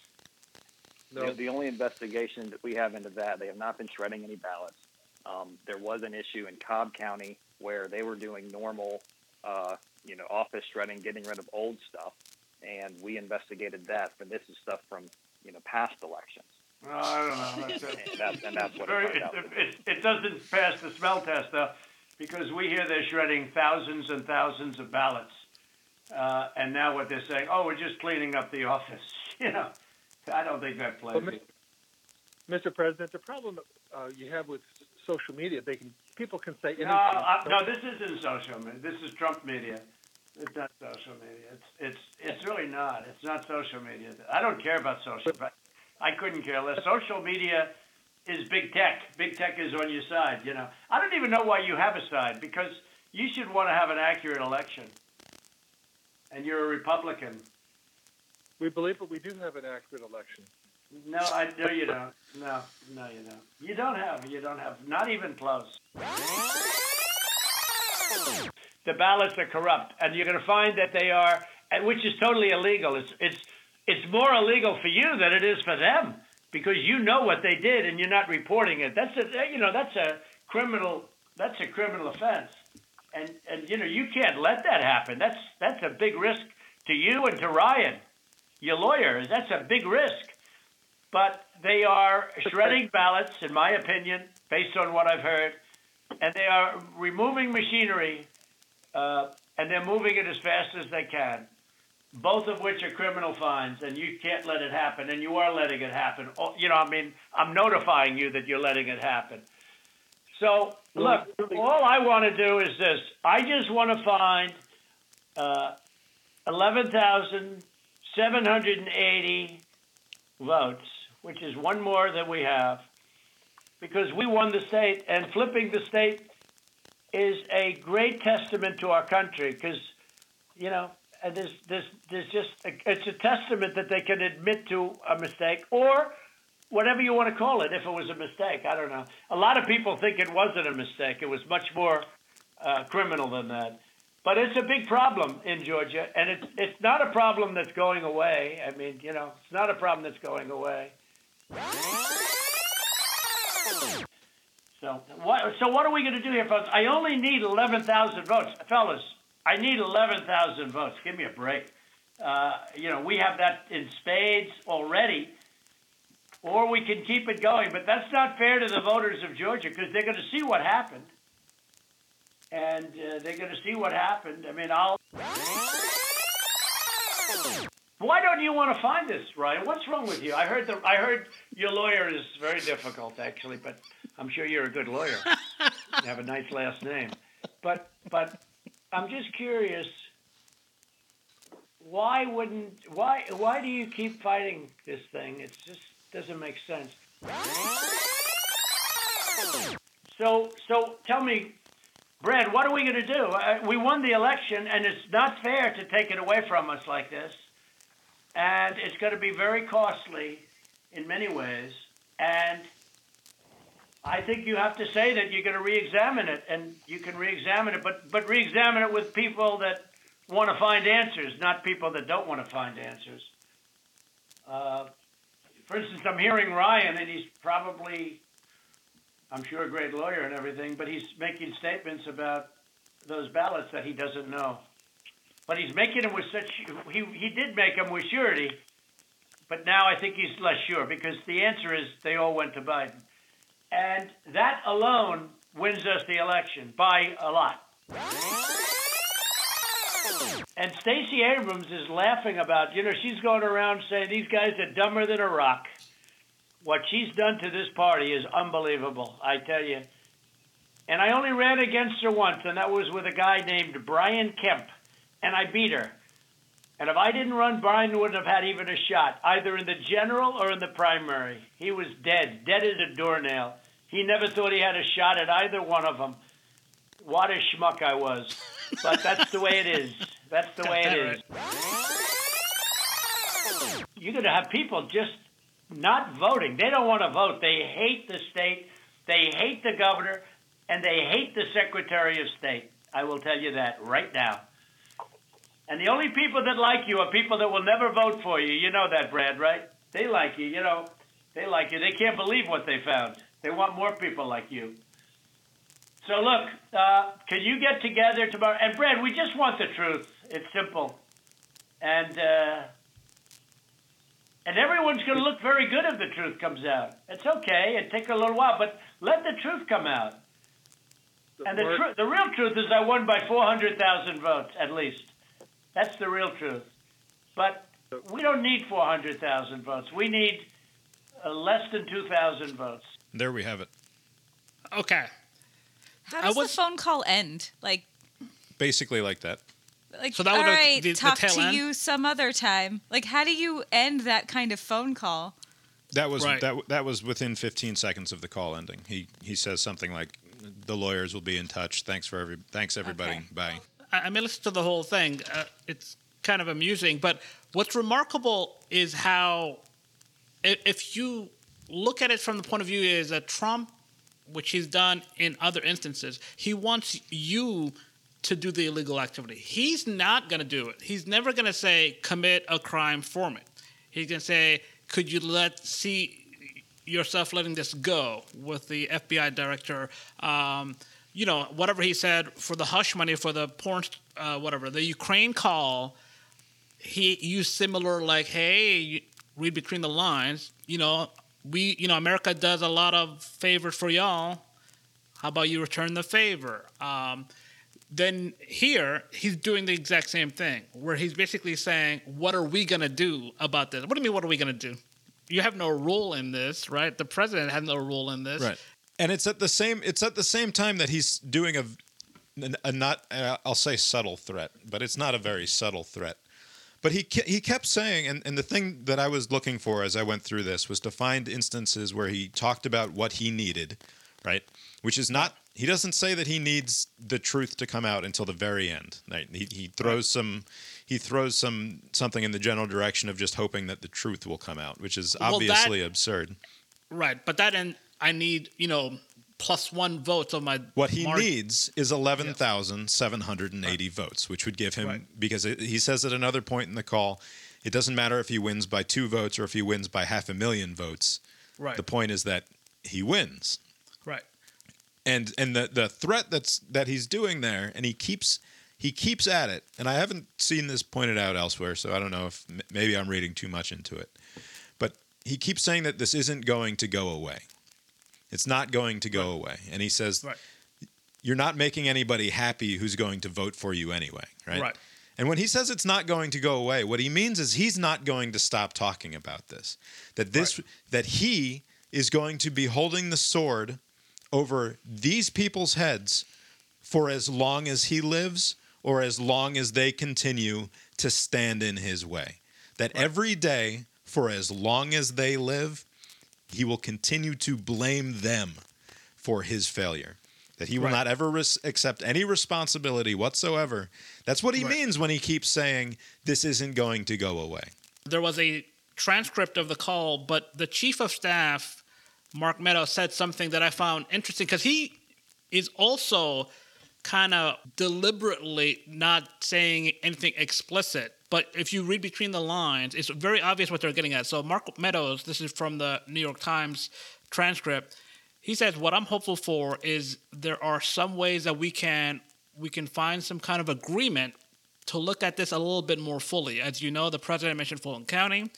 Speaker 5: No.
Speaker 6: The, the only investigation that we have into that, they have not been shredding any ballots. Um, there was an issue in Cobb County where they were doing normal, uh, you know, office shredding, getting rid of old stuff, and we investigated that. But this is stuff from, you know, past elections,
Speaker 4: No, I don't know. That's,
Speaker 6: and that's, and that's what
Speaker 4: very,
Speaker 6: it
Speaker 4: it,
Speaker 6: turned out.
Speaker 4: it, it doesn't pass the smell test though, because we hear they're shredding thousands and thousands of ballots. Uh, and now what they're saying, oh, we're just cleaning up the office. You know, I don't think that plays.
Speaker 5: Well, Mr. President, the problem uh, you have with social media, they can people can say anything.
Speaker 4: No, uh, no, this isn't social media. This is Trump media. It's not social media. It's it's it's really not. It's not social media. I don't care about social. But I couldn't care less. Social media is big tech. Big tech is on your side. You know. I don't even know why you have a side because you should want to have an accurate election. And you're a Republican.
Speaker 5: We believe that we do have an accurate election.
Speaker 4: No, I no, you don't. No, no, you don't. You don't have. You don't have. Not even close. The ballots are corrupt, and you're going to find that they are, and which is totally illegal. It's it's it's more illegal for you than it is for them because you know what they did and you're not reporting it. That's a you know that's a criminal that's a criminal offense, and and you know you can't let that happen. That's that's a big risk to you and to Ryan, your lawyer. That's a big risk but they are shredding ballots, in my opinion, based on what I've heard, and they are removing machinery, uh, and they're moving it as fast as they can. Both of which are criminal fines, and you can't let it happen, and you are letting it happen. Oh, you know, I mean, I'm notifying you that you're letting it happen. So, look, all I want to do is this: I just want to find uh, eleven thousand seven hundred and eighty votes which is one more than we have, because we won the state, and flipping the state is a great testament to our country, because, you know, there's, there's, there's just, a, it's a testament that they can admit to a mistake, or whatever you want to call it, if it was a mistake. I don't know. A lot of people think it wasn't a mistake. It was much more uh, criminal than that. But it's a big problem in Georgia, and it's it's not a problem that's going away. I mean, you know, it's not a problem that's going away. So what? So what are we going to do here, folks? I only need eleven thousand votes, fellas. I need eleven thousand votes. Give me a break. Uh, you know, we have that in spades already, or we can keep it going. But that's not fair to the voters of Georgia because they're going to see what happened, and uh, they're going to see what happened. I mean, I'll. Why don't you want to find this, Ryan? What's wrong with you? I heard the I heard your lawyer is very difficult, actually, but I'm sure you're a good lawyer. you have a nice last name, but but I'm just curious. Why wouldn't why why do you keep fighting this thing? It just doesn't make sense. So so tell me, Brad, what are we going to do? Uh, we won the election, and it's not fair to take it away from us like this and it's going to be very costly in many ways. And I think you have to say that you're going to re-examine it, and you can re-examine it, but but re-examine it with people that want to find answers, not people that don't want to find answers. Uh, for instance, I'm hearing Ryan, and he's probably, I'm sure, a great lawyer and everything, but he's making statements about those ballots that he doesn't know. But he's making them with such, he, he did make them with surety, but now I think he's less sure because the answer is they all went to Biden. And that alone wins us the election by a lot. And Stacey Abrams is laughing about, you know, she's going around saying these guys are dumber than a rock. What she's done to this party is unbelievable, I tell you. And I only ran against her once, and that was with a guy named Brian Kemp and I beat her. And if I didn't run, Brian wouldn't have had even a shot, either in the general or in the primary. He was dead, dead as a doornail. He never thought he had a shot at either one of them. What a schmuck I was. But that's the way it is. That's the way it is. You're going to have people just not voting. They don't want to vote. They hate the state. They hate the governor. And they hate the Secretary of State. I will tell you that right now. And the only people that like you are people that will never vote for you. You know that, Brad, right? They like you. You know, they like you. They can't believe what they found. They want more people like you. So look, uh, can you get together tomorrow? And Brad, we just want the truth. It's simple, and uh, and everyone's going to look very good if the truth comes out. It's okay. It take a little while, but let the truth come out. And the,
Speaker 5: Mark-
Speaker 4: tru- the real truth is I won by 400,000 votes, at least. That's the real truth. But we don't need 400,000 votes. We need uh, less than 2,000 votes.
Speaker 1: There we have it.
Speaker 2: Okay.
Speaker 3: How
Speaker 2: I
Speaker 3: does
Speaker 2: was-
Speaker 3: the phone call end? Like,
Speaker 1: Basically like that.
Speaker 3: Like
Speaker 2: So that
Speaker 3: all
Speaker 2: would the- the
Speaker 3: talk
Speaker 2: tail
Speaker 3: to
Speaker 2: end?
Speaker 3: you some other time. Like, how do you end that kind of phone call?
Speaker 1: That was
Speaker 2: Right.
Speaker 1: that that was within 15 seconds of the call ending. He he says something like, "The lawyers will be in touch. Thanks for every thanks everybody.
Speaker 3: Okay.
Speaker 1: Bye."
Speaker 2: I, I mean, listen to the whole thing. Uh, it's kind of amusing, but what's remarkable is how, if you look at it from the point of view is that Trump, which he's done in other instances, he wants you to do the illegal activity. He's not going to do it. He's never going to say commit a crime for me. He's going to say, could you let see yourself letting this go with the FBI director? Um, you know, whatever he said for the hush money for the porn, uh, whatever the Ukraine call, he used similar like, hey, read between the lines. You know, we, you know, America does a lot of favors for y'all. How about you return the favor? Um, then here he's doing the exact same thing, where he's basically saying, "What are we gonna do about this? What do you mean? What are we gonna do? You have no role in this, right? The president has no role in this,
Speaker 1: Right. And it's at the same it's at the same time that he's doing a a not uh, I'll say subtle threat, but it's not a very subtle threat. But he he kept saying, and, and the thing that I was looking for as I went through this was to find instances where he talked about what he needed, right? Which is not he doesn't say that he needs the truth to come out until the very end. Right? He he throws some he throws some something in the general direction of just hoping that the truth will come out, which is
Speaker 2: Well, that-
Speaker 1: obviously absurd.
Speaker 2: Right, but that and I need you know plus one votes of my
Speaker 1: What he
Speaker 2: margin.
Speaker 1: needs is 11,780 votes, which would give him,
Speaker 2: Right.
Speaker 1: because it, he says at another point in the call, it doesn't matter if he wins by two votes or if he wins by half a million votes.
Speaker 2: Right,
Speaker 1: The point is that he wins.
Speaker 2: right,
Speaker 1: And and the, the threat that's that he's doing there, and he keeps he keeps at it. And I haven't seen this pointed out elsewhere, so I don't know if maybe I'm reading too much into it. But he keeps saying that this isn't going to go away. It's not going to go away. And he says
Speaker 2: right,
Speaker 1: you're not making anybody happy who's going to vote for you anyway, right?
Speaker 2: Right.
Speaker 1: And when he says it's not going to go away, what he means is he's not going to stop talking about this. That this that he is going to be holding the sword over these people's heads for as long as he lives or as long as they continue to stand in his way. That every day for as long as they live, he will continue to blame them for his failure. That he will
Speaker 2: Right.
Speaker 1: not ever res- accept any responsibility whatsoever. That's what he
Speaker 2: Right.
Speaker 1: means when he keeps saying this isn't going to go away.
Speaker 2: there was a transcript of the call, but the chief of staff, Mark Meadows, said something that I found interesting because he is also kind of deliberately not saying anything explicit. But if you read between the lines, it's very obvious what they're getting at. So Mark Meadows, this is from the New York Times transcript. He says, "What I'm hopeful for is there are some ways that we can we can find some kind of agreement to look at this a little bit more fully. As you know, the president mentioned Fulton County,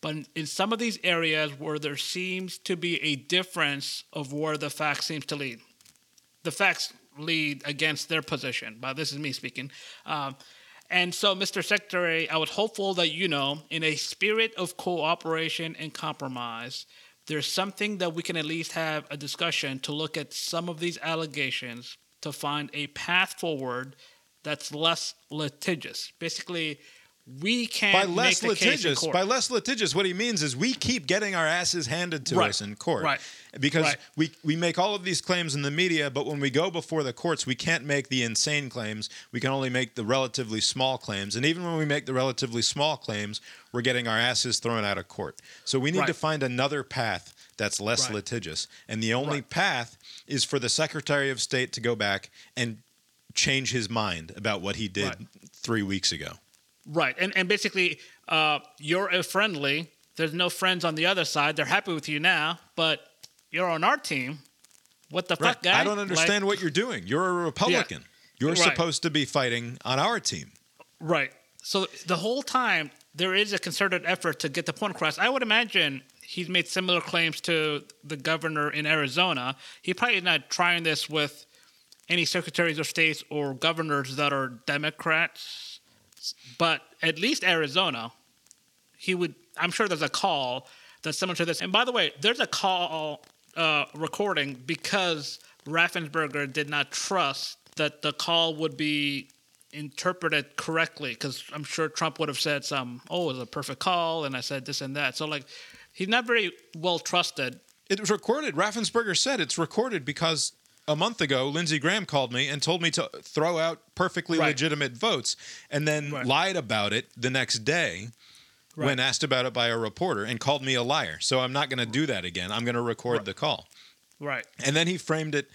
Speaker 2: but in some of these areas where there seems to be a difference of where the facts seems to lead, the facts lead against their position. But this is me speaking. Um, and so, Mr. Secretary, I was hopeful that you know, in a spirit of cooperation and compromise, there's something that we can at least have a discussion to look at some of these allegations to find a path forward that's less litigious. Basically, we can't
Speaker 1: by less
Speaker 2: make the case in
Speaker 1: litigious, by less litigious, what he means is we keep getting our asses handed to
Speaker 2: Right.
Speaker 1: us in court,
Speaker 2: Right.
Speaker 1: Because
Speaker 2: Right.
Speaker 1: we we make all of these claims in the media, but when we go before the courts, we can't make the insane claims. We can only make the relatively small claims, and even when we make the relatively small claims, we're getting our asses thrown out of court. So we need
Speaker 2: Right.
Speaker 1: to find another path that's less litigious, and the only path is for the Secretary of State to go back and change his mind about what he did three weeks ago.
Speaker 2: Right, and and basically, uh, you're a friendly. There's no friends on the other side. They're happy with you now, but you're on our team. What the fuck, guy?
Speaker 1: I don't understand what you're doing. You're a Republican. You're
Speaker 2: Right.
Speaker 1: supposed to be fighting on our team.
Speaker 2: Right. So the whole time there is a concerted effort to get the point across. I would imagine he's made similar claims to the governor in Arizona. He probably is not trying this with any secretaries of states or governors that are Democrats, but at least Arizona, he would. I'm sure there's a call that's similar to this. And by the way, there's a call uh, recording because Raffensperger did not trust that the call would be interpreted correctly because I'm sure Trump would have said some, oh, it was a perfect call, and I said this and that. So like, he's not very well trusted.
Speaker 1: It was recorded. Raffensperger said it's recorded because a month ago, Lindsey Graham called me and told me to throw out perfectly
Speaker 2: Right.
Speaker 1: legitimate votes and then
Speaker 2: Right.
Speaker 1: lied about it the next day when asked about it by a reporter and called me a liar. So I'm not going to do that again. I'm going to record the call.
Speaker 2: Right.
Speaker 1: And then he framed it.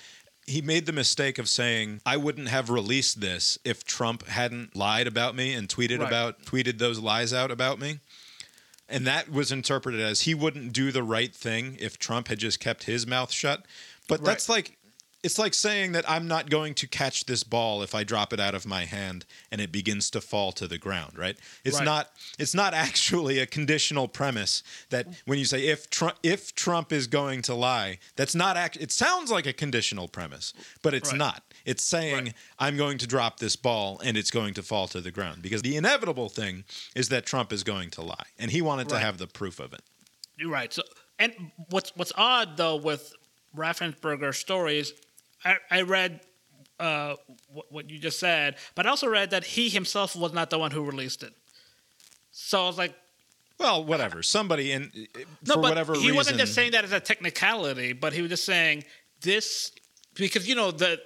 Speaker 1: He made the mistake of saying, I wouldn't have released this if Trump hadn't lied about me and tweeted
Speaker 2: Right.
Speaker 1: about tweeted those lies out about me. And that was interpreted as he wouldn't do the right thing if Trump had just kept his mouth shut. But
Speaker 2: Right.
Speaker 1: that's like it's like saying that I'm not going to catch this ball if I drop it out of my hand and it begins to fall to the ground, right? It's
Speaker 2: Right.
Speaker 1: not it's not actually a conditional premise that mm. when you say if Trump if Trump is going to lie, that's not act it sounds like a conditional premise, but it's
Speaker 2: Right.
Speaker 1: not. It's saying
Speaker 2: Right.
Speaker 1: I'm going to drop this ball and it's going to fall to the ground because the inevitable thing is that Trump is going to lie and he wanted to have the proof of it.
Speaker 2: You're right. So, and what's what's odd though with Raffensperger's stories, I, I read uh, what, what you just said, but I also read that he himself was not the one who released it. So I was like,
Speaker 1: Well, whatever. Somebody in
Speaker 2: no,
Speaker 1: for
Speaker 2: but
Speaker 1: whatever
Speaker 2: he
Speaker 1: reason
Speaker 2: wasn't just saying that as a technicality, but he was just saying this because you know the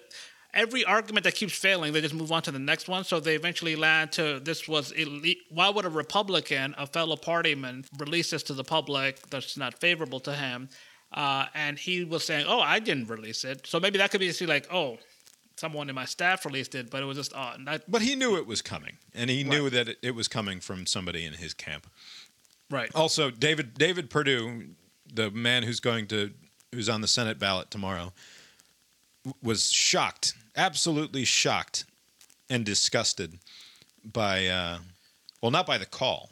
Speaker 2: every argument that keeps failing, they just move on to the next one. So they eventually land to this was ille- why would a Republican, a fellow partyman, release this to the public that's not favorable to him? Uh, and he was saying, "Oh, I didn't release it." So maybe that could be just like, "Oh, someone in my staff released it," but it was just oh, not
Speaker 1: But he knew it was coming, and he knew that it, it was coming from somebody in his camp.
Speaker 2: right.
Speaker 1: Also, David David Perdue, the man who's going to who's on the Senate ballot tomorrow, w- was shocked, absolutely shocked, and disgusted by, uh, well, not by the call,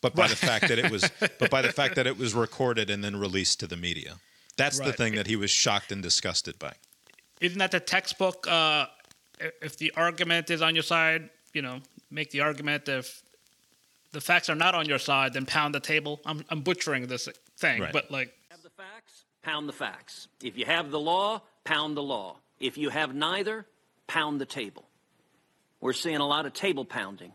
Speaker 1: but by the fact that it was, but by the fact that it was recorded and then released to the media. That's the thing that he was shocked and disgusted by.
Speaker 2: isn't that the textbook? Uh, if the argument is on your side, you know, make the argument. If the facts are not on your side, then pound the table. I'm, I'm butchering this thing,
Speaker 1: Right.
Speaker 2: but like,
Speaker 7: have the facts, pound the facts. If you have the law, pound the law. If you have neither, pound the table. We're seeing a lot of table pounding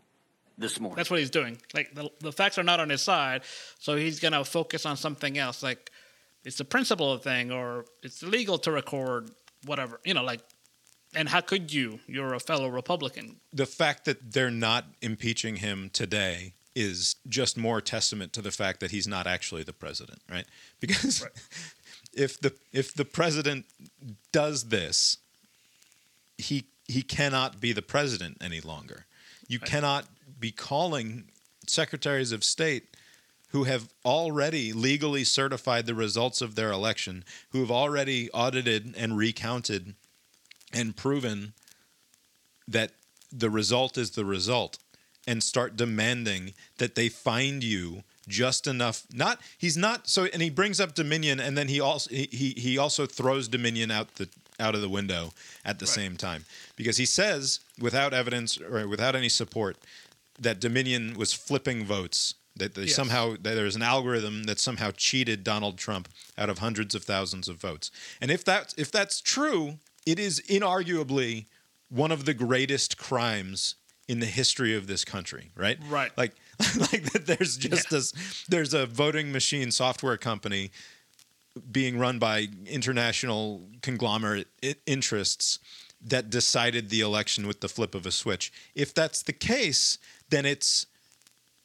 Speaker 7: this morning.
Speaker 2: that's what he's doing. Like the, the facts are not on his side, so he's gonna focus on something else. Like it's a principle thing, or it's illegal to record whatever. You know, like. And how could you? You're a fellow Republican.
Speaker 1: the fact that they're not impeaching him today is just more testament to the fact that he's not actually the president, right? Because if the if the president does this, he he cannot be the president any longer. You cannot be calling secretaries of state who have already legally certified the results of their election, who have already audited and recounted and proven that the result is the result and start demanding that they find you just enough not he's not so and he brings up dominion and then he also he he, he also throws dominion out the out of the window at the same time. Because he says without evidence or without any support that dominion was flipping votes that they
Speaker 2: Yes.
Speaker 1: somehow that there's an algorithm that somehow cheated Donald Trump out of hundreds of thousands of votes and if that if that's true it is inarguably one of the greatest crimes in the history of this country, right?
Speaker 2: Right.
Speaker 1: Like, like that. There's just this. There's a voting machine software company being run by international conglomerate interests that decided the election with the flip of a switch. If that's the case, then it's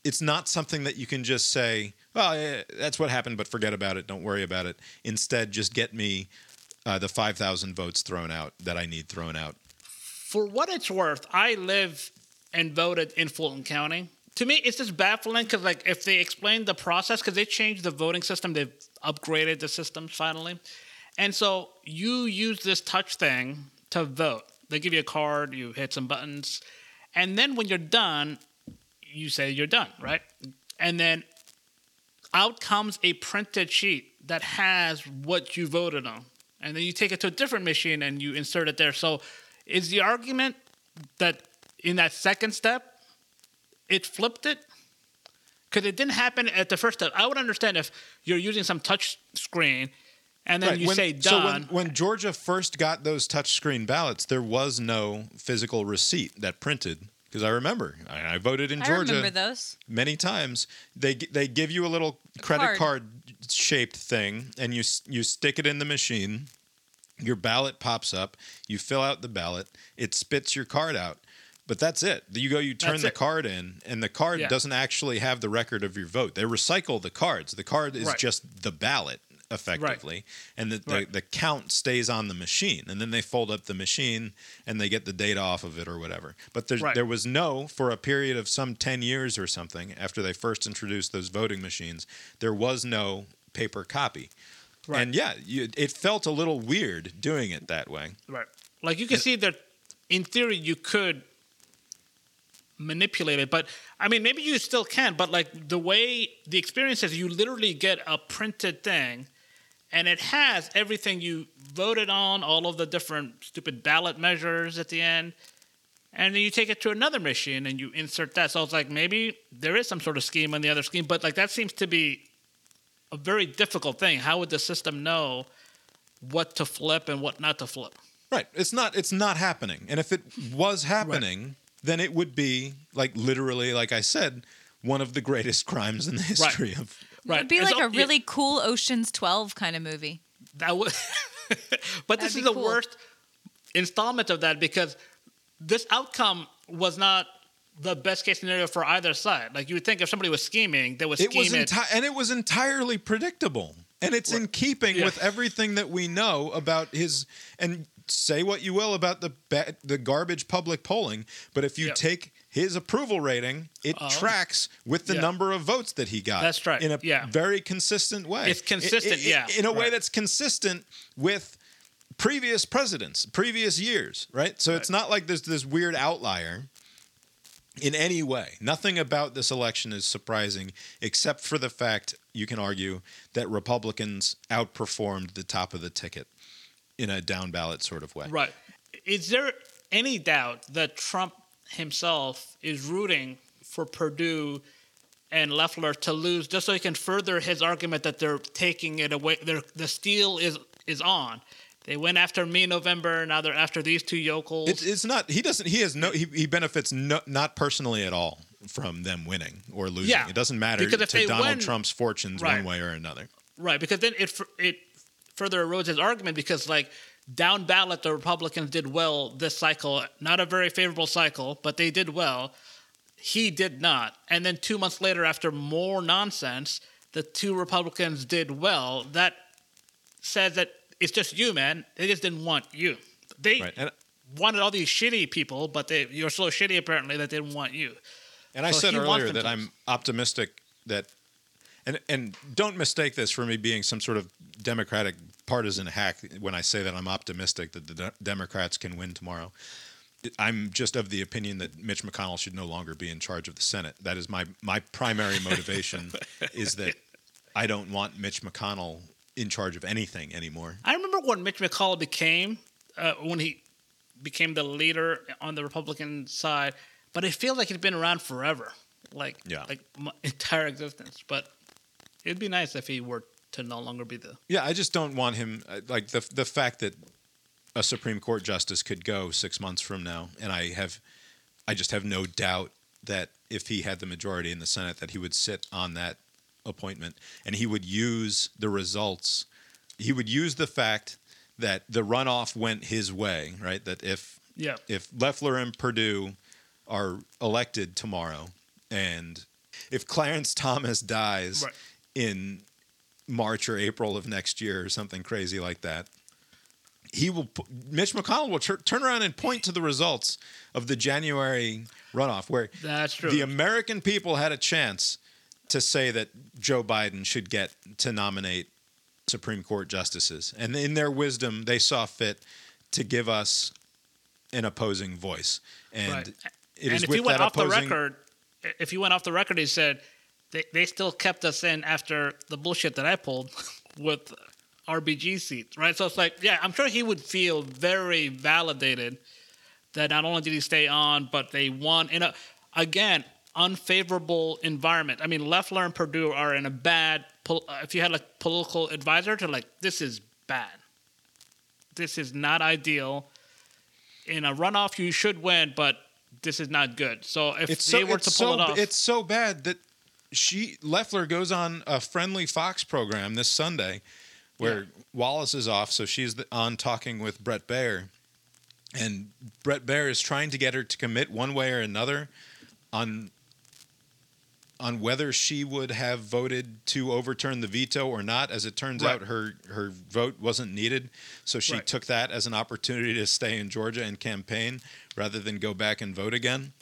Speaker 1: it's not something that you can just say, "Well, yeah, that's what happened, but forget about it. Don't worry about it." Instead, just get me uh, the five thousand votes thrown out that I need thrown out.
Speaker 2: for what it's worth, I live and voted in Fulton County. To me, it's just baffling because, like, if they explain the process, because they changed the voting system, they've upgraded the systems finally, and so you use this touch thing to vote. They give you a card, you hit some buttons, and then when you're done, you say you're done, right? And then out comes a printed sheet that has what you voted on. And then you take it to a different machine and you insert it there. So is the argument that in that second step, it flipped it? Because it didn't happen at the first step. I would understand if you're using some touch screen and then
Speaker 1: Right,
Speaker 2: you
Speaker 1: when-
Speaker 2: say
Speaker 1: So when, when Georgia first got those touchscreen ballots, there was no physical receipt that printed. Because I remember, I, I voted in
Speaker 3: I
Speaker 1: Georgia
Speaker 3: remember those.
Speaker 1: many times. They they give you a little credit
Speaker 3: card.
Speaker 1: card shaped thing, and you you stick it in the machine. Your ballot pops up. You fill out the ballot. It spits your card out. But that's it. You go, you turn
Speaker 2: That's
Speaker 1: the
Speaker 2: it.
Speaker 1: card in, and the card
Speaker 2: Yeah.
Speaker 1: doesn't actually have the record of your vote. They recycle the cards. The card is
Speaker 2: Right.
Speaker 1: just the ballot, effectively, and the, the,
Speaker 2: Right.
Speaker 1: the count stays on the machine. And then they fold up the machine and they get the data off of it or whatever. But there's,
Speaker 2: Right.
Speaker 1: there was no, for a period of some 10 years or something, after they first introduced those voting machines, there was no paper copy.
Speaker 2: Right.
Speaker 1: And yeah, you, it felt a little weird doing it that way.
Speaker 2: Right. Like you can see that in theory you could manipulate it, but I mean maybe you still can, but like the way the experience is you literally get a printed thing and it has everything you voted on, all of the different stupid ballot measures at the end. And then you take it to another machine and you insert that. So it's like maybe there is some sort of scheme on the other scheme, but like that seems to be a very difficult thing. How would the system know what to flip and what not to flip?
Speaker 1: Right. It's not it's not happening. And if it was happening, then it would be like literally like I said, one of the greatest crimes in the history of
Speaker 2: Right.
Speaker 3: It'd be
Speaker 2: And
Speaker 3: like
Speaker 2: so-
Speaker 3: a really cool Ocean's 12 kind of movie.
Speaker 2: That would, but
Speaker 3: That'd
Speaker 2: this is the
Speaker 3: cool.
Speaker 2: worst installment of that because this outcome was not the best case scenario for either side. Like you would think if somebody was scheming, they would
Speaker 1: it
Speaker 2: scheme
Speaker 1: was
Speaker 2: it.
Speaker 1: enti- and it was entirely predictable and it's in keeping
Speaker 2: Yeah.
Speaker 1: with everything that we know about his and say what you will about the ba- the garbage public polling but if you
Speaker 2: Yeah.
Speaker 1: take his approval rating it tracks with the
Speaker 2: yeah.
Speaker 1: number of votes that he got
Speaker 2: That's right,
Speaker 1: in a
Speaker 2: yeah.
Speaker 1: very consistent way
Speaker 2: It's consistent,
Speaker 1: I- I-
Speaker 2: yeah,
Speaker 1: in a way
Speaker 2: right.
Speaker 1: that's consistent with previous presidents previous years right so it's not like there's this weird outlier in any way. Nothing about this election is surprising, except for the fact you can argue that Republicans outperformed the top of the ticket in a down ballot sort of way.
Speaker 2: Right. Is there any doubt that Trump himself is rooting for Perdue and Loeffler to lose just so he can further his argument that they're taking it away? They're, the steal is is on. They went after me in November. Now they're after these two yokels.
Speaker 1: It, it's not. He doesn't. He has no. He, he benefits no, not personally at all from them winning or losing.
Speaker 2: Yeah,
Speaker 1: it doesn't matter to Donald
Speaker 2: win-
Speaker 1: Trump's fortunes
Speaker 2: Right.
Speaker 1: one way or another.
Speaker 2: Right, because then it it further erodes his argument because like down ballot the Republicans did well this cycle, not a very favorable cycle, but they did well. He did not, and then two months later, after more nonsense, the two Republicans did well. That says that it's just you, man. They just didn't want you. They
Speaker 1: Right. And
Speaker 2: wanted all these shitty people, but they you're so shitty apparently that they didn't want you.
Speaker 1: And I said earlier that I'm optimistic that, and and don't mistake this for me being some sort of Democratic partisan hack when I say that I'm optimistic that the de- Democrats can win tomorrow. I'm just of the opinion that Mitch McConnell should no longer be in charge of the Senate. That is my my primary motivation is that I don't want Mitch McConnell in charge of anything anymore.
Speaker 2: I remember when Mitch McConnell became uh, when he became the leader on the Republican side, but it feels like he's been around forever, like
Speaker 1: Yeah.
Speaker 2: like my entire existence. But it'd be nice if he were to no longer be the
Speaker 1: Yeah, I just don't want him uh, like the the fact that a Supreme Court justice could go six months from now, and I have, I just have no doubt that if he had the majority in the Senate, that he would sit on that appointment, and he would use the results. He would use the fact that the runoff went his way, right? That if
Speaker 2: yeah
Speaker 1: if Loeffler and Perdue are elected tomorrow, and if Clarence Thomas dies
Speaker 2: Right.
Speaker 1: in March or April of next year or something crazy like that, he will. Mitch McConnell will tur- turn around and point to the results of the January runoff, where
Speaker 2: That's true.
Speaker 1: the American people had a chance to say that Joe Biden should get to nominate Supreme Court justices, and in their wisdom, they saw fit to give us an opposing voice, and
Speaker 2: Right.
Speaker 1: it
Speaker 2: and
Speaker 1: is
Speaker 2: if
Speaker 1: with
Speaker 2: he went
Speaker 1: that
Speaker 2: off the record, if he went off the record, he said they they still kept us in after the bullshit that I pulled with RBG seats, right? So it's like, yeah, I'm sure he would feel very validated that not only did he stay on, but they won in a again unfavorable environment. I mean, Loeffler and Perdue are in a bad. uh, If you had like political advisor to like, this is bad. This is not ideal. In a runoff, you should win, but this is not good. So if
Speaker 1: It's
Speaker 2: they
Speaker 1: so
Speaker 2: were to pull
Speaker 1: so
Speaker 2: it off,
Speaker 1: it's so bad that she Loeffler goes on a friendly Fox program this Sunday, where Wallace is off, so she's on talking with Bret Baier, and Bret Baier is trying to get her to commit one way or another on on whether she would have voted to overturn the veto or not. As it turns
Speaker 2: Right.
Speaker 1: out, her her vote wasn't needed, so she
Speaker 2: Right.
Speaker 1: took that as an opportunity to stay in Georgia and campaign rather than go back and vote again.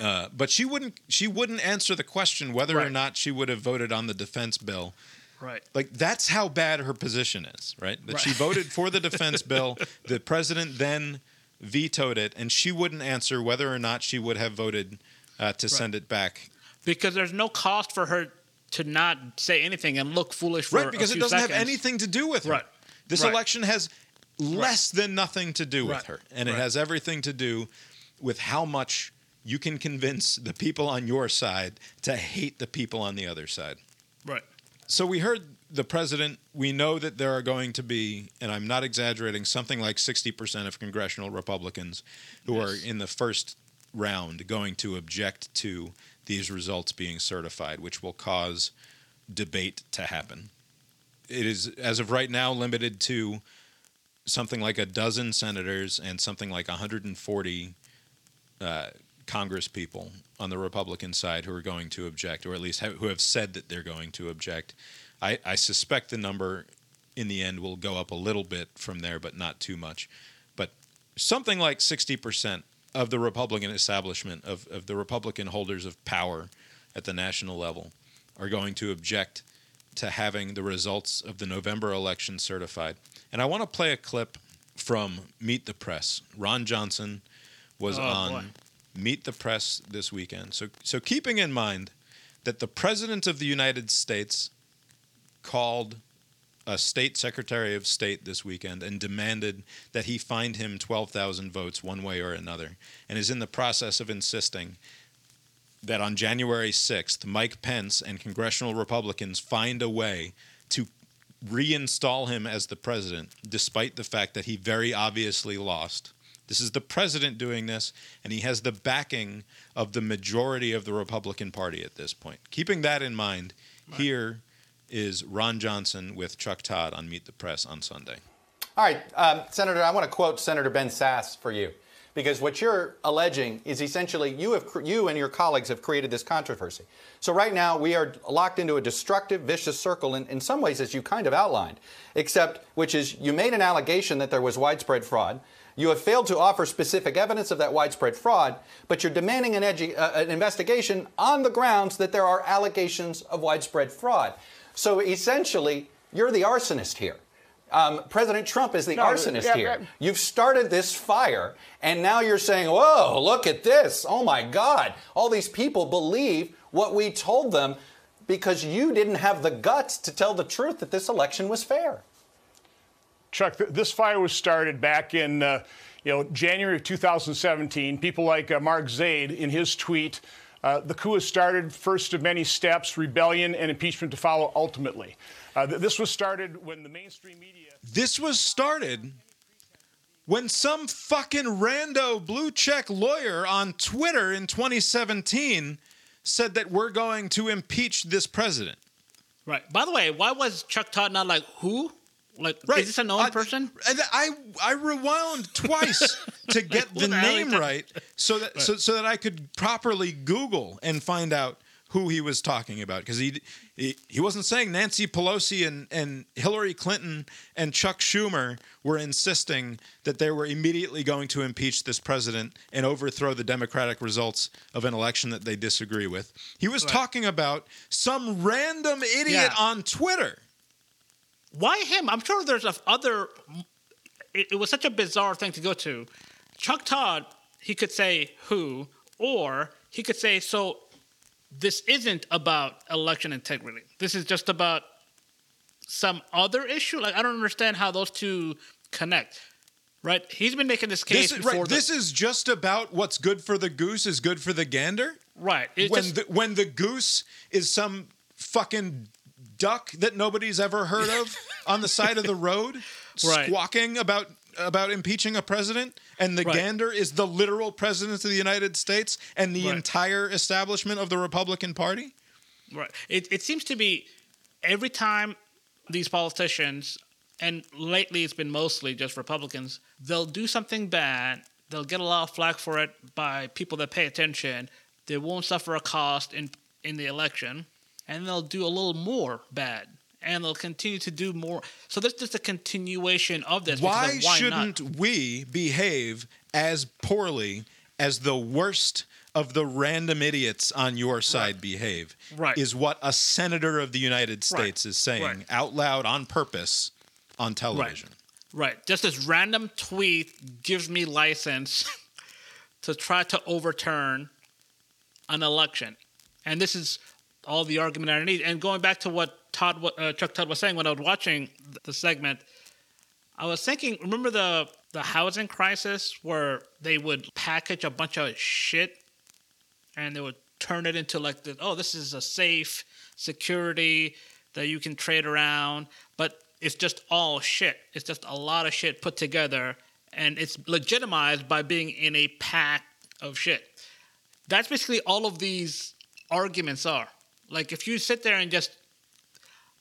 Speaker 1: Uh, but she wouldn't she wouldn't answer the question whether or not she would have voted on the defense bill.
Speaker 2: right.
Speaker 1: Like that's how bad her position is, right? That she voted for the defense bill, the president then vetoed it, and she wouldn't answer whether or not she would have voted uh, to send it back.
Speaker 2: because there's no cost for her to not say anything and look foolish for
Speaker 1: Right, because it doesn't have anything to do with her.
Speaker 2: Right.
Speaker 1: This
Speaker 2: Right.
Speaker 1: election has less than nothing to do with
Speaker 2: Right.
Speaker 1: her, and it has everything to do with how much you can convince the people on your side to hate the people on the other side.
Speaker 2: Right.
Speaker 1: So we heard the president. We know that there are going to be, and I'm not exaggerating, something like 60% of congressional Republicans who are in the first round going to object to these results being certified, which will cause debate to happen. It is, as of right now, limited to something like a dozen senators and something like 140 uh, Congress people on the Republican side who are going to object, or at least have, who have said that they're going to object. I, I suspect the number in the end will go up a little bit from there, but not too much. But something like 60% of the Republican establishment, of, of the Republican holders of power at the national level, are going to object to having the results of the November election certified. And I want to play a clip from Meet the Press. Ron Johnson was
Speaker 2: Oh,
Speaker 1: on
Speaker 2: boy.
Speaker 1: Meet the Press this weekend. So, so keeping in mind that the President of the United States called a state secretary of state this weekend and demanded that he find him 12,000 votes one way or another, and is in the process of insisting that on January 6th, Mike Pence and congressional Republicans find a way to reinstall him as the president, despite the fact that he very obviously lost. This is the president doing this, and he has the backing of the majority of the Republican Party at this point. Keeping that in mind, here is Ron Johnson with Chuck Todd on Meet the Press on Sunday.
Speaker 8: All right, um, Senator, I want to quote Senator Ben Sasse for you, because what you're alleging is essentially you have cr- you and your colleagues have created this controversy. So right now we are locked into a destructive, vicious circle in, in some ways, as you kind of outlined, except which is you made an allegation that there was widespread fraud. You have failed to offer specific evidence of that widespread fraud, but you're demanding an, uh, an investigation on the grounds that there are allegations of widespread fraud. So essentially, you're the arsonist here. Um, President Trump is the
Speaker 9: No,
Speaker 8: arsonist
Speaker 9: yeah,
Speaker 8: here.
Speaker 9: yeah.
Speaker 8: You've started this fire, and now you're saying, whoa, look at this. Oh my God. All these people believe what we told them because you didn't have the guts to tell the truth that this election was fair.
Speaker 9: Chuck, th- this fire was started back in uh, you know January of 2017. People like uh, Mark Zaid, in his tweet, uh, the coup has started. First of many steps, rebellion and impeachment to follow. Ultimately, uh, th- this was started when the mainstream media.
Speaker 1: This was started when some fucking rando blue check lawyer on Twitter in 2017 said that we're going to impeach this president.
Speaker 2: Right. By the way, why was Chuck Todd not like who? Like,
Speaker 1: Right.
Speaker 2: is this a known
Speaker 1: I-
Speaker 2: person?
Speaker 1: I I rewound twice to get the name right, so that so, so that I could properly Google and find out who he was talking about because he, he he wasn't saying Nancy Pelosi and and Hillary Clinton and Chuck Schumer were insisting that they were immediately going to impeach this president and overthrow the democratic results of an election that they disagree with. He was talking about some random idiot
Speaker 2: Yeah.
Speaker 1: on Twitter.
Speaker 2: Why him? I'm sure there's a other. It, it was such a bizarre thing to go to. Chuck Todd, he could say who, or he could say so. This isn't about election integrity. This is just about some other issue. Like I don't understand how those two connect. right? He's been making this case
Speaker 1: This, is-
Speaker 2: before.
Speaker 1: right,
Speaker 2: the-
Speaker 1: this is just about what's good for the goose is good for the gander.
Speaker 2: right. It's
Speaker 1: when
Speaker 2: just-
Speaker 1: the, when the goose is some fucking duck that nobody's ever heard of on the side of the road
Speaker 2: Right.
Speaker 1: squawking about about impeaching a president and the
Speaker 2: Right.
Speaker 1: gander is the literal president of the United States and the
Speaker 2: Right.
Speaker 1: entire establishment of the Republican Party
Speaker 2: Right. It, it seems to be every time these politicians, and lately it's been mostly just Republicans, they'll do something bad. They'll get a lot of flack for it by people that pay attention. They won't suffer a cost in in the election, and they'll do a little more bad, and they'll continue to do more. So there's just a continuation of this.
Speaker 1: why,
Speaker 2: of why
Speaker 1: shouldn't
Speaker 2: Not?
Speaker 1: we behave as poorly as the worst of the random idiots on your side behave
Speaker 2: Right.
Speaker 1: is what a senator of the United States is saying
Speaker 2: Right.
Speaker 1: out loud on purpose on television.
Speaker 2: Right. Just this random tweet gives me license to try to overturn an election. And this is all the argument I need. And going back to what Todd, uh, Chuck Todd was saying when I was watching the segment, I was thinking, remember the the housing crisis where they would package a bunch of shit and they would turn it into like the, oh this is a safe security that you can trade around but it's just all shit. It's just a lot of shit put together and it's legitimized by being in a pack of shit. That's basically all of these arguments are like if you sit there and just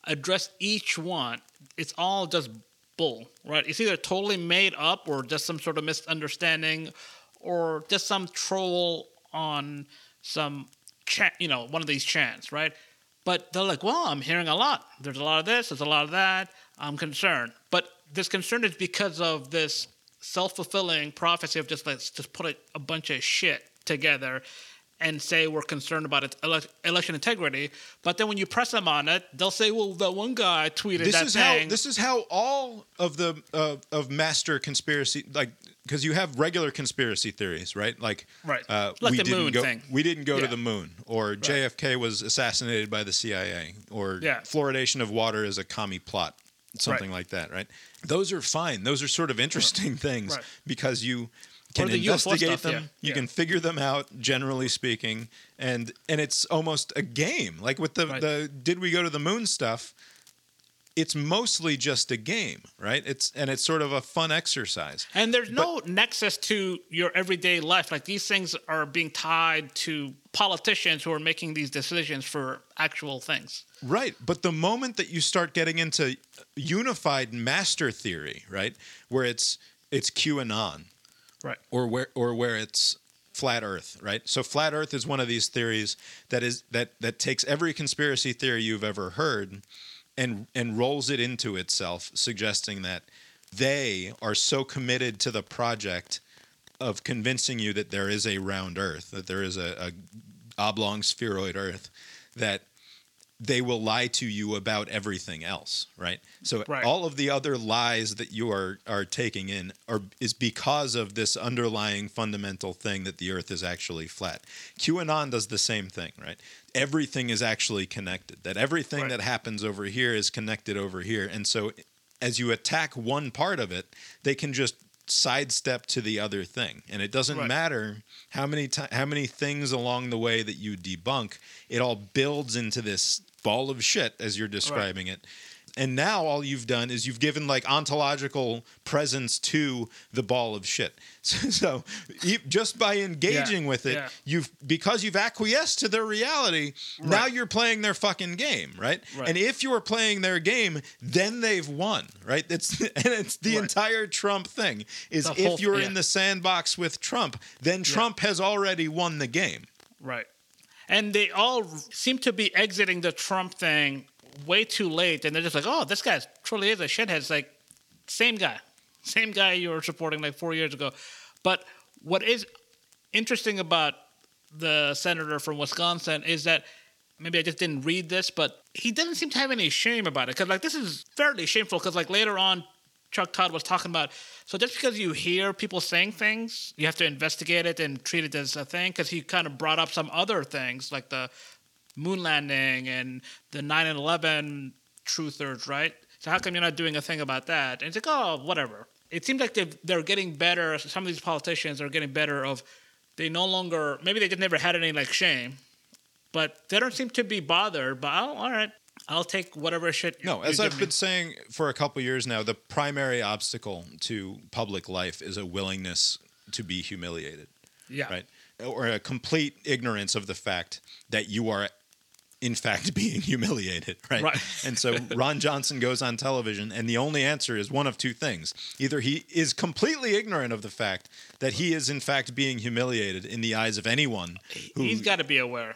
Speaker 2: address each one it's all just bull right it's either totally made up or just some sort of misunderstanding or just some troll on some chat, you know, one of these chants, right? But they're like, well, I'm hearing a lot. There's a lot of this, there's a lot of that. I'm concerned. But this concern is because of this self fulfilling prophecy of just let's just put a, a bunch of shit together and say we're concerned about it, ele- election integrity. But then when you press them on it, they'll say, well, that one guy tweeted
Speaker 1: This
Speaker 2: that
Speaker 1: is
Speaker 2: thing.
Speaker 1: how this is how all of the uh, of master conspiracy like because you have regular conspiracy theories, right? Like
Speaker 2: Right.
Speaker 1: uh,
Speaker 2: Like
Speaker 1: we
Speaker 2: the
Speaker 1: didn't
Speaker 2: moon
Speaker 1: go,
Speaker 2: thing.
Speaker 1: We didn't go to the moon, or JFK was assassinated by the CIA, or
Speaker 2: Yeah.
Speaker 1: fluoridation of water is a commie plot, something like that, right? Those are fine. Those are sort of interesting things
Speaker 2: Right.
Speaker 1: because you can
Speaker 2: the
Speaker 1: investigate
Speaker 2: stuff,
Speaker 1: them.
Speaker 2: yeah.
Speaker 1: You
Speaker 2: Yeah.
Speaker 1: can figure them out, generally speaking, and and it's almost a game. Like with the
Speaker 2: Right.
Speaker 1: the did we go to the moon stuff? It's mostly just a game, right? It's and it's sort of a fun exercise.
Speaker 2: And there's no nexus to your everyday life. Like these things are being tied to politicians who are making these decisions for actual things.
Speaker 1: Right. But the moment that you start getting into unified master theory, right, where it's it's QAnon,
Speaker 2: Right.
Speaker 1: or where or where it's flat earth right so flat earth is one of these theories that is that that takes every conspiracy theory you've ever heard and and rolls it into itself suggesting that they are so committed to the project of convincing you that there is a round earth that there is a, a oblong spheroid earth that they will lie to you about everything else, right? So
Speaker 2: Right.
Speaker 1: all of the other lies that you are are taking in are is because of this underlying fundamental thing that the earth is actually flat. QAnon does the same thing, right? Everything is actually connected. That everything
Speaker 2: Right.
Speaker 1: that happens over here is connected over here. And so as you attack one part of it, they can just sidestep to the other thing. And it doesn't
Speaker 2: Right.
Speaker 1: matter how many ti- how many things along the way that you debunk it all builds into this ball of shit as you're describing it and now all you've done is you've given like ontological presence to the ball of shit so, so just by engaging
Speaker 2: Yeah,
Speaker 1: with it
Speaker 2: yeah.
Speaker 1: you've because you've acquiesced to their reality now you're playing their fucking game right?
Speaker 2: Right.
Speaker 1: and if you're playing their game then they've won right it's and it's the
Speaker 2: Right.
Speaker 1: entire trump thing is
Speaker 2: The
Speaker 1: if
Speaker 2: whole-
Speaker 1: you're
Speaker 2: yeah.
Speaker 1: in the sandbox with trump then trump has already won the game
Speaker 2: Right. And they all seem to be exiting the Trump thing way too late. And they're just like, oh, this guy truly is a shithead. It's like, same guy. Same guy you were supporting like four years ago. But what is interesting about the senator from Wisconsin is that maybe I just didn't read this, but he doesn't seem to have any shame about it. Because, like, this is fairly shameful. Because, like, later on, Chuck Todd was talking about. So just because you hear people saying things, you have to investigate it and treat it as a thing. Because he kind of brought up some other things like the moon landing and the 9/11 truthers, right? So how come you're not doing a thing about that? And it's like, oh, whatever. it seems like they're getting better. Some of these politicians are getting better. Of they no longer maybe they just never had any like shame, but they don't seem to be bothered. But oh, all right, I'll take whatever shit.
Speaker 1: No, as I've been saying for a couple years now, the primary obstacle to public life is a willingness to be humiliated.
Speaker 2: Yeah.
Speaker 1: Right. Or a complete ignorance of the fact that you are, in fact, being humiliated. Right.
Speaker 2: Right.
Speaker 1: And so Ron Johnson goes on television, and the only answer is one of two things: either he is completely ignorant of the fact that he is, in fact, being humiliated in the eyes of anyone who
Speaker 2: He's got to be aware.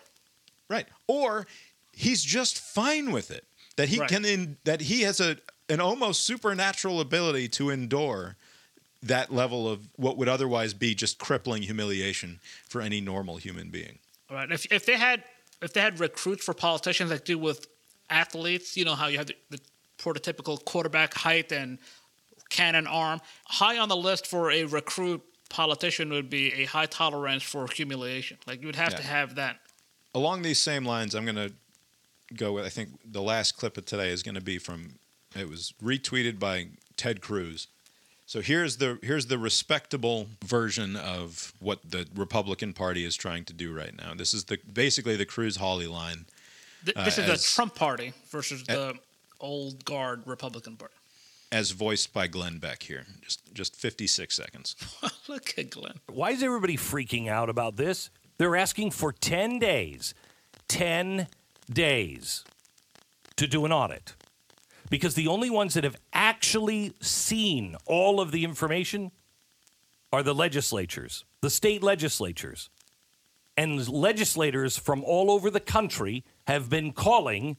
Speaker 1: Right. Or he's just fine with it. That he
Speaker 2: Right.
Speaker 1: can in, that he has a an almost supernatural ability to endure that level of what would otherwise be just crippling humiliation for any normal human being.
Speaker 2: All right. If if they had if they had recruits for politicians like do with athletes, you know how you have the, the prototypical quarterback height and cannon arm. High on the list for a recruit politician would be a high tolerance for humiliation. Like you would have to have that.
Speaker 1: Along these same lines, I'm going to go with I think the last clip of today is going to be from it was retweeted by Ted Cruz. So here's the here's the respectable version of what the Republican Party is trying to do right now. This is the basically the Cruz Hawley line.
Speaker 2: Th-
Speaker 1: Uh,
Speaker 2: this is
Speaker 1: as-
Speaker 2: the Trump party versus the old guard Republican party.
Speaker 1: as voiced by Glenn Beck here. Just just 56 seconds.
Speaker 2: Look at Glenn.
Speaker 10: Why is everybody freaking out about this? They're asking for 10 days. 10 days to do an audit. Because the only ones that have actually seen all of the information are the legislatures, the state legislatures. And legislators from all over the country have been calling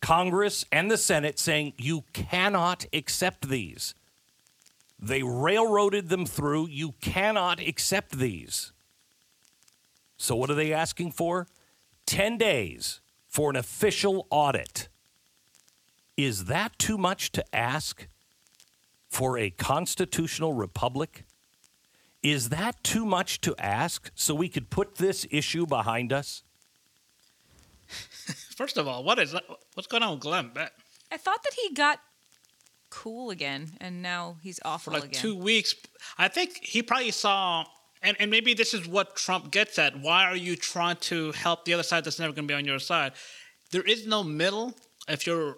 Speaker 10: Congress and the Senate saying, you cannot accept these. They railroaded them through. You cannot accept these. So, what are they asking for? 10 days for an official audit. Is that too much to ask for a constitutional republic? Is that too much to ask so we could put this issue behind us?
Speaker 2: First of all, what is that? What's going on with Glenn Beck?
Speaker 3: I thought that he got cool again, and now he's awful
Speaker 2: for like
Speaker 3: again.
Speaker 2: two weeks. I think he probably saw, and, and maybe this is what Trump gets at. Why are you trying to help the other side that's never going to be on your side? There is no middle if you're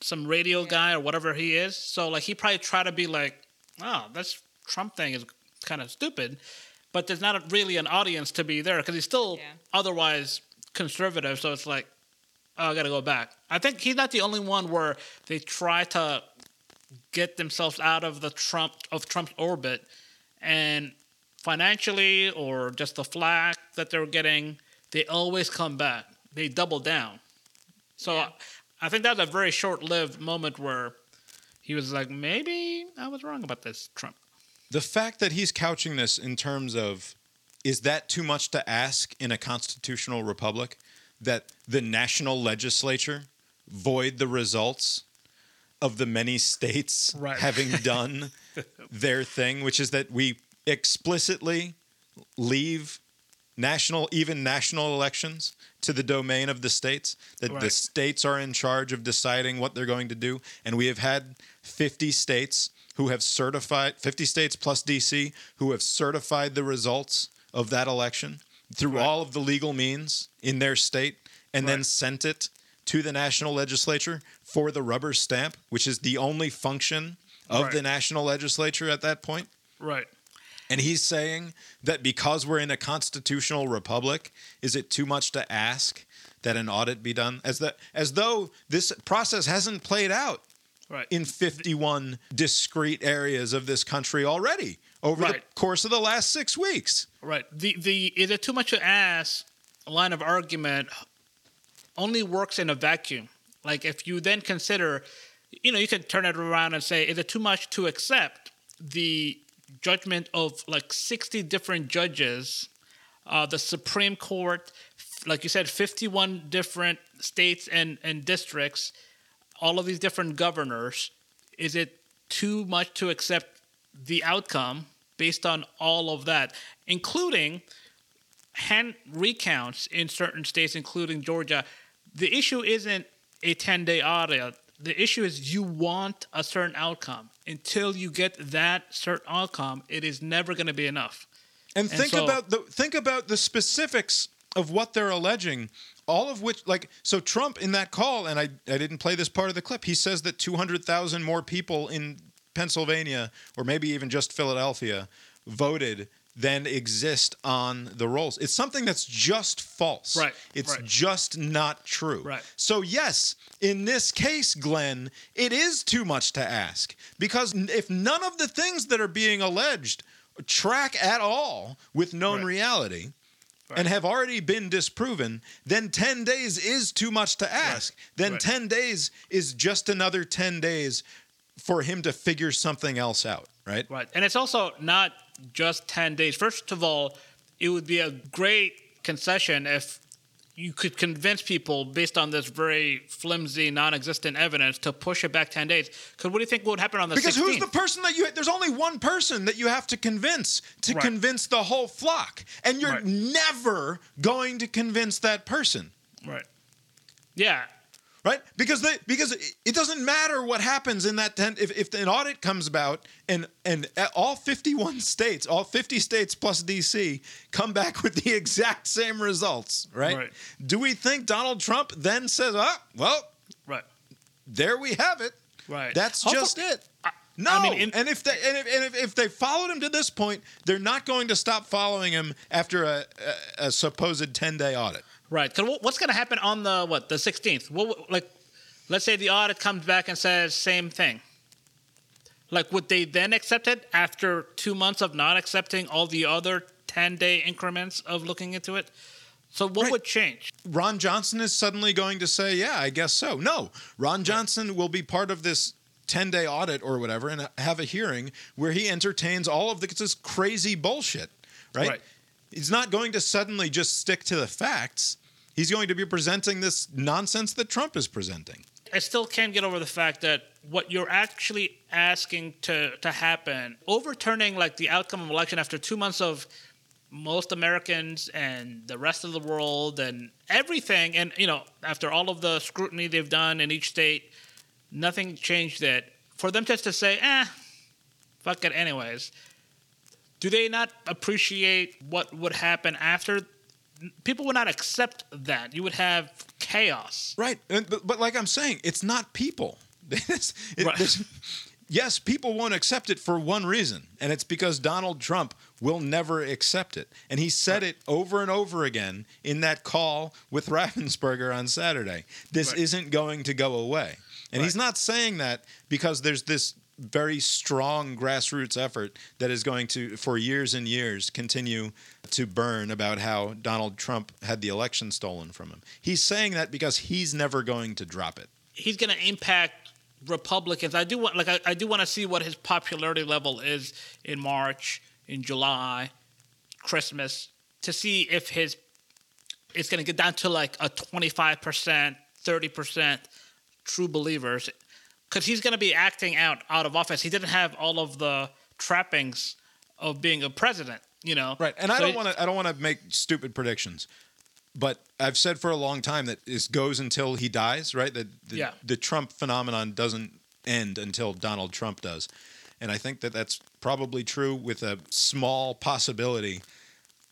Speaker 2: some radio guy or whatever he is. So like he probably try to be like, oh, this Trump thing is kind of stupid, but there's not a, really an audience to be there because he's still otherwise conservative. So it's like, oh, I got to go back. I think he's not the only one where they try to get themselves out of the Trump of Trump's orbit, and financially or just the flack that they're getting, they always come back. They double down. So I think that was a very short-lived moment where he was like, maybe I was wrong about this Trump.
Speaker 1: The fact that he's couching this in terms of is that too much to ask in a constitutional republic that the national legislature void the results of the many states
Speaker 2: Right.
Speaker 1: having done their thing, which is that we explicitly leave national, even national elections to the domain of the states, that the states are in charge of deciding what they're going to do. And we have had 50 states who have certified, 50 states plus DC, who have certified the results of that election through all of the legal means in their state and then sent it to the national legislature for the rubber stamp, which is the only function of
Speaker 2: Right.
Speaker 1: the national legislature at that point.
Speaker 2: Right.
Speaker 1: And he's saying that because we're in a constitutional republic, is it too much to ask that an audit be done? As that as though this process hasn't played out
Speaker 2: Right.
Speaker 1: in 51 discrete areas of this country already over the course of the last six weeks.
Speaker 2: Right. The the is it too much to ask? Line of argument only works in a vacuum. Like if you then consider, you know, you can turn it around and say, is it too much to accept the judgment of like sixty different judges, uh, the Supreme Court, like you said, fifty-one different states and and districts, all of these different governors. Is it too much to accept the outcome based on all of that, including hand recounts in certain states, including Georgia. The issue isn't a 10 day audit. The issue is you want a certain outcome. Until you get that certain outcome, it is never going to be enough.
Speaker 1: And
Speaker 2: And
Speaker 1: think
Speaker 2: so-
Speaker 1: about the think about the specifics of what they're alleging. All of which, like, so Trump in that call, and I, I didn't play this part of the clip. He says that two hundred thousand more people in Pennsylvania, or maybe even just Philadelphia, voted than exist on the rolls. It's something that's just false.
Speaker 2: Right,
Speaker 1: It's
Speaker 2: right.
Speaker 1: just not true.
Speaker 2: Right.
Speaker 1: So yes, in this case, Glenn, it is too much to ask because if none of the things that are being alleged track at all with known reality and have already been disproven, then 10 days is too much to ask. Then
Speaker 2: Right.
Speaker 1: 10 days is just another 10 days for him to figure something else out, right?
Speaker 2: Right. And it's also not just 10 days. First of all, it would be a great concession if you could convince people based on this very flimsy, non existent evidence to push it back 10 days. Because what do you think would happen on the
Speaker 1: Because
Speaker 2: 16th?
Speaker 1: who's the person that you there's only one person that you have to convince to
Speaker 2: Right.
Speaker 1: convince the whole flock. And you're
Speaker 2: Right.
Speaker 1: never going to convince that person.
Speaker 2: Right. Yeah.
Speaker 1: Right? Because they because it- it doesn't matter what happens in that ten if, if an audit comes about and and all 51 states, all 50 states plus DC come back with the exact same results, right?
Speaker 2: Right.
Speaker 1: Do we think Donald Trump then says, "Ah, well,
Speaker 2: Right.
Speaker 1: there we have it."
Speaker 2: Right.
Speaker 1: That's
Speaker 2: Also,
Speaker 1: just it. No,
Speaker 2: I mean, in-
Speaker 1: and if they and if, and if, if they followed him to this point, they're not going to stop following him after a, a, a supposed ten day audit.
Speaker 2: Right. 'Cause what- what's going to happen on the what the 16th? What like, let's say the audit comes back and says same thing. Like, would they then accept it after two months of not accepting all the other 10 day increments of looking into it? So what would change?
Speaker 1: Ron Johnson is suddenly going to say, "Yeah, I guess so." No, Ron Johnson will be part of this. 10 day audit or whatever, and have a hearing where he entertains all of the, this crazy bullshit, right?
Speaker 2: Right.
Speaker 1: He's not going to suddenly just stick to the facts. He's going to be presenting this nonsense that Trump is presenting.
Speaker 2: I still can't get over the fact that what you're actually asking to to happen, overturning like the outcome of election after two months of most Americans and the rest of the world and everything, and you know, after all of the scrutiny they've done in each state, nothing changed it. For them just to say, eh, fuck it anyways. Do they not appreciate what would happen after? People would not accept that. You would have chaos.
Speaker 1: Right. And, but, but like I'm saying, it's not people. It-
Speaker 2: Right.
Speaker 1: yes, people won't accept it for one reason, and it's because Donald Trump will never accept it. And he said it over and over again in that call with Raffensperger on Saturday. This
Speaker 2: Right.
Speaker 1: isn't going to go away. And he's not saying that because there's this very strong grassroots effort that is going to, for years and years, continue to burn about how Donald Trump had the election stolen from him. He's saying that because he's never going to drop it.
Speaker 2: he's going to impact Republicans. I do want, like, I, I do want to see what his popularity level is in March, in July, Christmas, to see if his it's going to get down to like a twenty five percent, thirty percent true believers, because he's going to be acting out out of office. He didn't have all of the trappings of being a president, you know.
Speaker 1: Right. And I don't want to I don't want to make stupid predictions. But I've said for a long time that this goes until he dies, right? That the,
Speaker 2: Yeah.
Speaker 1: the Trump phenomenon doesn't end until Donald Trump does. And I think that that's probably true with a small possibility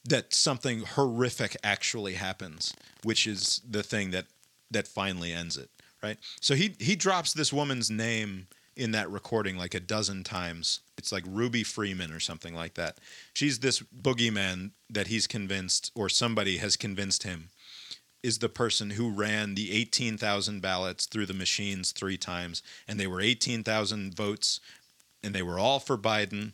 Speaker 1: that something horrific actually happens, which is the thing that that finally ends it, right? So he he drops this woman's name in that recording like a dozen times. It's like Ruby Freeman or something like that. She's this boogeyman that he's convinced or somebody has convinced him is the person who ran the 18,000 ballots through the machines 3 times and they were 18,000 votes and they were all for Biden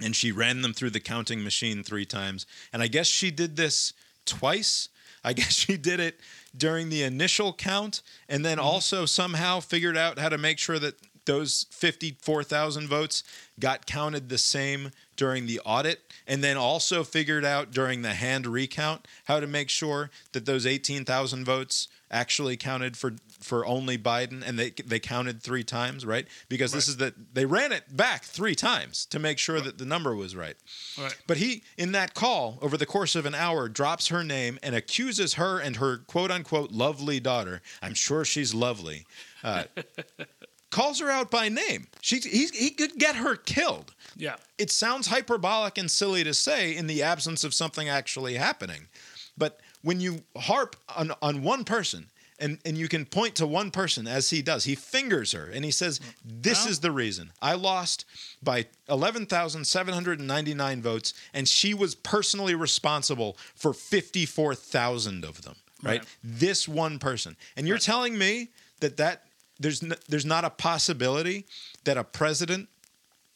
Speaker 1: and she ran them through the counting machine three times. And I guess she did this twice. I guess she did it during the initial count and then mm-hmm. also somehow figured out how to make sure that those 54,000 votes got counted the same during the audit and then also figured out during the hand recount how to make sure that those 18,000 votes actually counted for for only Biden and they they counted 3 times, right? Because this is that they ran it back 3 times to make sure that the number was right.
Speaker 2: Right.
Speaker 1: But he, in that call, over the course of an hour, drops her name and accuses her and her quote unquote lovely daughter. I'm sure she's lovely. uh, calls her out by name. She he, he could get her killed.
Speaker 2: Yeah.
Speaker 1: It sounds hyperbolic and silly to say in the absence of something actually happening. But when you harp on, on one person and, and you can point to one person as he does, he fingers her and he says, This is the reason. I lost by 11,799 votes, and she was personally responsible for 54,000 of them, right?
Speaker 2: Right.
Speaker 1: This one person. And you're telling me that, that there's, n- there's not a possibility that a president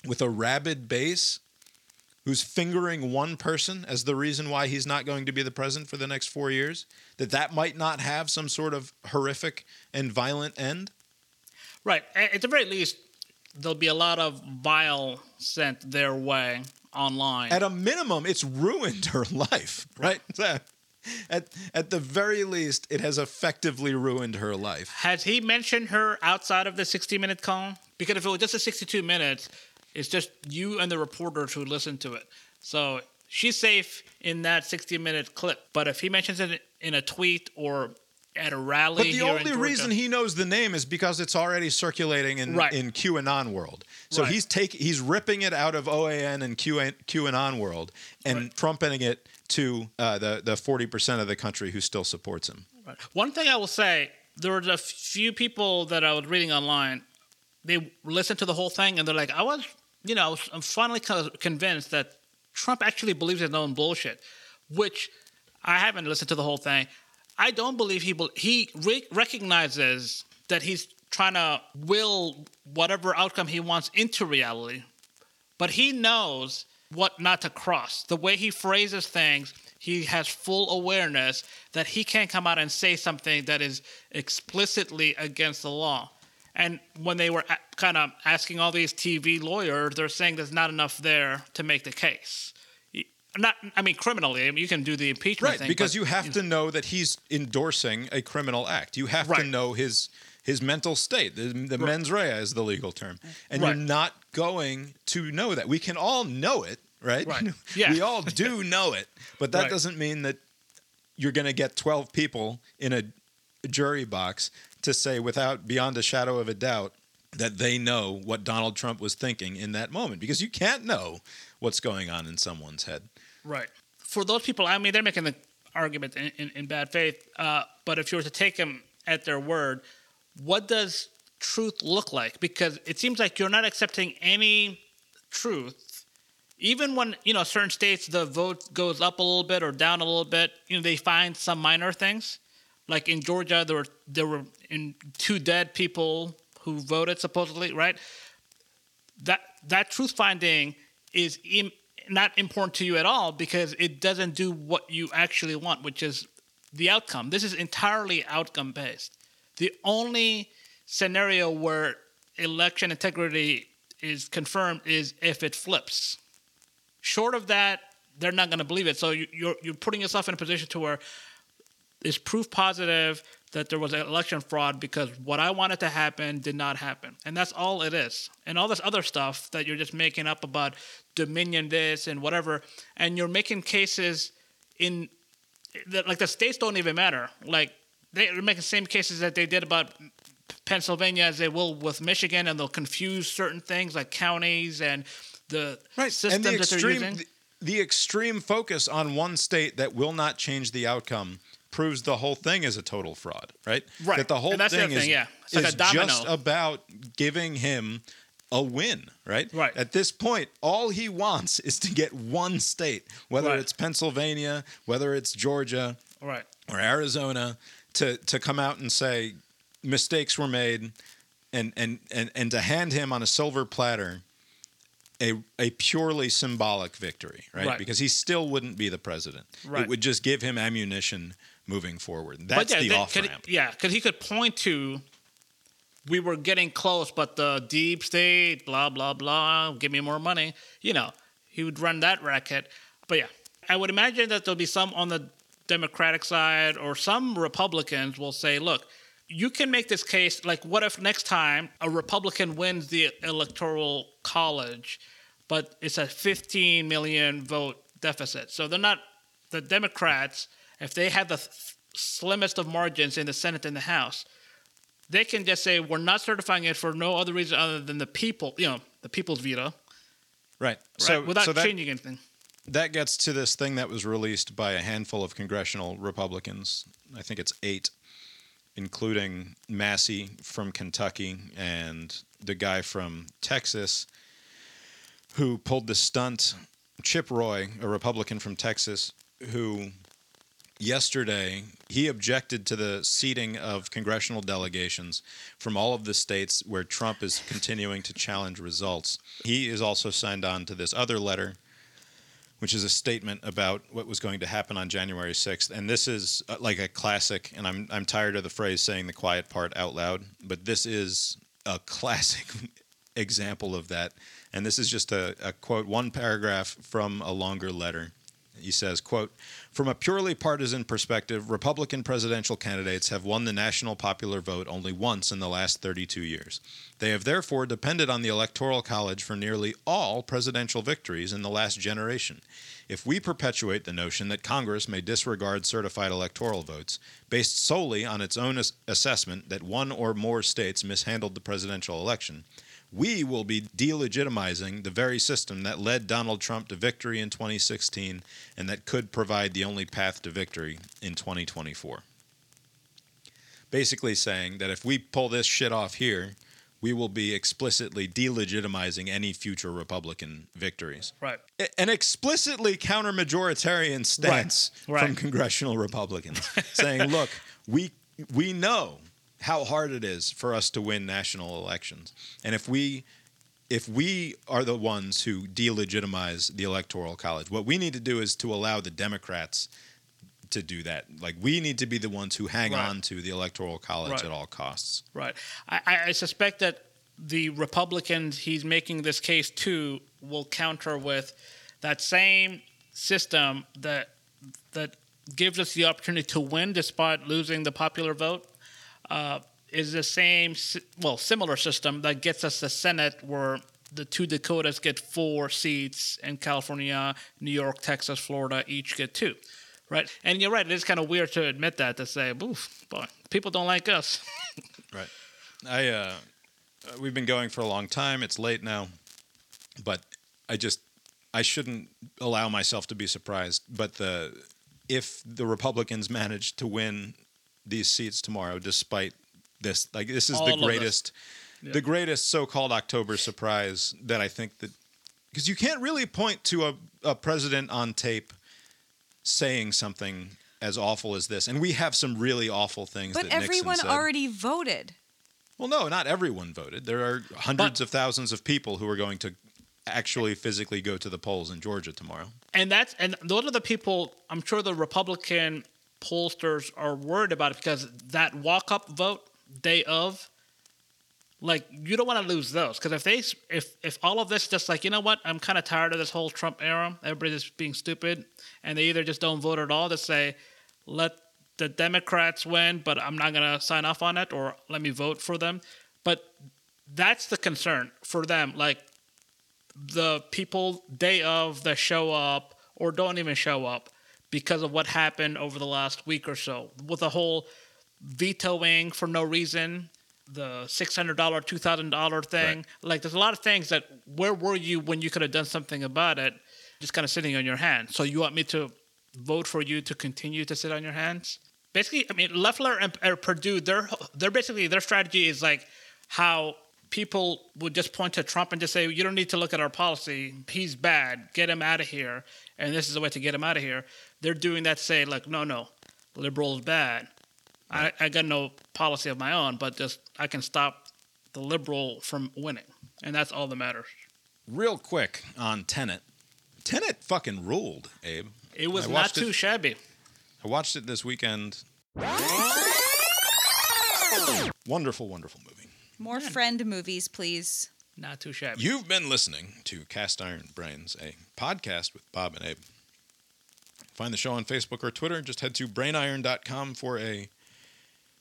Speaker 1: with a rabid base who's fingering one person as the reason why he's not going to be the president for the next four years, that that might not have some sort of horrific and violent end?
Speaker 2: Right. At the very least, there'll be a lot of vile sent their way online.
Speaker 1: At a minimum, it's ruined her life, right? At, at the very least, it has effectively ruined her life.
Speaker 2: Has he mentioned her outside of the 60 minute call? Because if it was just a 62 minutes, it's just you and the reporters who listen to it. So she's safe in that 60 minute clip. But if he mentions it in a tweet or at a rally,
Speaker 1: But the only reason he knows the name is because it's already circulating in,
Speaker 2: Right.
Speaker 1: in QAnon world. So
Speaker 2: Right.
Speaker 1: he's take he's ripping it out of OAN and QAnon, QAnon world and trumpeting it to uh, the the forty percent of the country who still supports him.
Speaker 2: Right. One thing I will say, there was a few people that I was reading online. They listened to the whole thing and they're like, I was, you know, I'm finally convinced that Trump actually believes his own bullshit, which I haven't listened to the whole thing. I don't believe he bel he re- recognizes that he's trying to will whatever outcome he wants into reality, but he knows what not to cross. The way he phrases things, he has full awareness that he can't come out and say something that is explicitly against the law. And when they were kind of asking all these TV lawyers, they're saying there's not enough there to make the case. Not, I mean, criminally, I mean, you can do the impeachment
Speaker 1: Right,
Speaker 2: thing,
Speaker 1: because
Speaker 2: but-
Speaker 1: you have to know that he's endorsing a criminal act. You have to know his his mental state. The, the
Speaker 2: Right.
Speaker 1: mens rea is the legal term, and
Speaker 2: Right.
Speaker 1: you're not going to know that. We can all know it, right?
Speaker 2: Right. Yeah.
Speaker 1: we all do know it, but that
Speaker 2: Right.
Speaker 1: doesn't mean that you're going to get 12 people in a jury box to say without beyond a shadow of a doubt that they know what Donald Trump was thinking in that moment because you can't know what's going on in someone's head.
Speaker 2: Right. For those people, I mean, they're making the argument in, in, in bad faith. Uh, but if you were to take them at their word, what does truth look like? Because it seems like you're not accepting any truth. Even when, you know, certain states, the vote goes up a little bit or down a little bit, you know, they find some minor things. Like in Georgia, there were, there were two dead people who voted supposedly, right? that that truth finding is Im- not important to you at all because it doesn't do what you actually want, which is the outcome. This is entirely outcome based. The only scenario where election integrity is confirmed is if it flips. Short of that, they're not going to believe it. So you, you're you're putting yourself in a position to where is proof positive that there was election fraud because what I wanted to happen did not happen. And that's all it is. And all this other stuff that you're just making up about Dominion this and whatever, and you're making cases in that like the states don't even matter. Like they're making the same cases that they did about Pennsylvania as they will with Michigan, and they'll confuse certain things like counties and the systems
Speaker 1: and the
Speaker 2: that they're using.
Speaker 1: the, the extreme focus on one state that will not change the outcome proves the whole thing is a total fraud, right?
Speaker 2: Right.
Speaker 1: That the whole
Speaker 2: the
Speaker 1: thing is,
Speaker 2: thing, yeah. Like
Speaker 1: is
Speaker 2: domino.
Speaker 1: just about giving him a win, right?
Speaker 2: Right.
Speaker 1: At this point, all he wants is to get one state, whether
Speaker 2: Right.
Speaker 1: it's Pennsylvania, whether it's Georgia,
Speaker 2: Right.
Speaker 1: or Arizona, to to come out and say mistakes were made, and and and and to hand him on a silver platter a a purely symbolic victory, right?
Speaker 2: Right.
Speaker 1: Because he still wouldn't be the president.
Speaker 2: Right.
Speaker 1: It would just give him ammunition moving forward. That's the off ramp.
Speaker 2: Yeah, because he could point to we were getting close, but the deep state, blah blah blah, give me more money. You know, he would run that racket. But yeah, I would imagine that there'll be some on the Democratic side or some Republicans will say, look. You can make this case like, what if next time a Republican wins the electoral college, but it's a 15 million vote deficit? So they're not the Democrats, if they have the slimmest of margins in the Senate and the House, they can just say we're not certifying it for no other reason other than the people, you know, the people's veto,
Speaker 1: Right.
Speaker 2: right?
Speaker 1: So
Speaker 2: without
Speaker 1: so that,
Speaker 2: changing anything.
Speaker 1: that gets to this thing that was released by a handful of congressional Republicans. I think it's eight, including Massey from Kentucky and the guy from Texas who pulled the stunt, Chip Roy, a Republican from Texas, who yesterday he objected to the seating of congressional delegations from all of the states where Trump is continuing to challenge results. He is also signed on to this other letter which is a statement about what was going to happen on January 6th. And this is uh, like a classic, and I'm, I'm tired of the phrase saying the quiet part out loud, but this is a classic example of that. And this is just a, a quote, one paragraph from a longer letter. He says, quote, From a purely partisan perspective, Republican presidential candidates have won the national popular vote only once in the last 32 years. They have therefore depended on the Electoral College for nearly all presidential victories in the last generation. If we perpetuate the notion that Congress may disregard certified electoral votes based solely on its own ass- assessment that one or more states mishandled the presidential election, we will be delegitimizing the very system that led Donald Trump to victory in 2016 and that could provide the only path to victory in 2024. Basically, saying that if we pull this shit off here, we will be explicitly delegitimizing any future Republican victories.
Speaker 2: Right.
Speaker 1: An explicitly counter majoritarian stance
Speaker 2: Right.
Speaker 1: from congressional Republicans saying, look, we, we know how hard it is for us to win national elections. And if we if we are the ones who delegitimize the electoral college, what we need to do is to allow the Democrats to do that. Like we need to be the ones who hang
Speaker 2: Right.
Speaker 1: on to the electoral college
Speaker 2: Right.
Speaker 1: at all costs.
Speaker 2: Right. I, I- I suspect that the Republicans he's making this case to will counter with that same system that that gives us the opportunity to win despite losing the popular vote. Uh, is the same, well, similar system that gets us the Senate, where the two Dakotas get four seats, and California, New York, Texas, Florida each get two, right? And you're right; it is kind of weird to admit that to say, "Oof, boy, people don't like us."
Speaker 1: Right. I uh, we've been going for a long time. It's late now, but I just I shouldn't allow myself to be surprised. But the if the Republicans manage to win these seats tomorrow, despite this, like this is
Speaker 2: All
Speaker 1: the
Speaker 2: of this.
Speaker 1: greatest, the greatest so-called October surprise that I think that because you can't really point to a, a president on tape saying something as awful as this, and we have some really awful things.
Speaker 3: But
Speaker 1: that Nixon
Speaker 3: everyone
Speaker 1: said.
Speaker 3: already voted.
Speaker 1: Well, no, not everyone voted. There are hundreds of thousands of people who are going to actually physically go to the polls in Georgia tomorrow.
Speaker 2: and that's and those are the people I'm sure the Republican pollsters are worried about it because that walk up vote day of, like you don't want to lose those. Because if they if if all of this just like you know what? I'm kind of tired of this whole Trump era. Everybody's just being stupid and they either just don't vote at all to say let the Democrats win but I'm not gonna sign off on it or let me vote for them but that's the concern for them like the people day of that show up or don't even show up because of what happened over the last week or so with the whole vetoing for no reason the $600 $2000 thing like there's a lot of things that where were you when you could have done something about it just kind of sitting on your hands so you want me to vote for you to continue to sit on your hands basically i mean Loeffler and uh, Perdue they're they're basically their strategy is like how people would just point to Trump and just say, "You don't need to look at our policy. He's bad. Get him out of here." And this is the way to get him out of here. They're doing that. to Say like, "No, no, liberals bad. I, I got no policy of my own, but just I can stop the liberal from winning, and that's all that matters."
Speaker 1: Real quick on Tenet. Tenet fucking ruled, Abe.
Speaker 2: It was not too
Speaker 1: it-
Speaker 2: shabby.
Speaker 1: I watched it this weekend. Wonderful, wonderful movie.
Speaker 3: More friend movies, please.
Speaker 2: Not too shabby.
Speaker 1: You've been listening to Cast Iron Brains, a podcast with Bob and Abe. Find the show on Facebook or Twitter. Just head to brainiron.com for a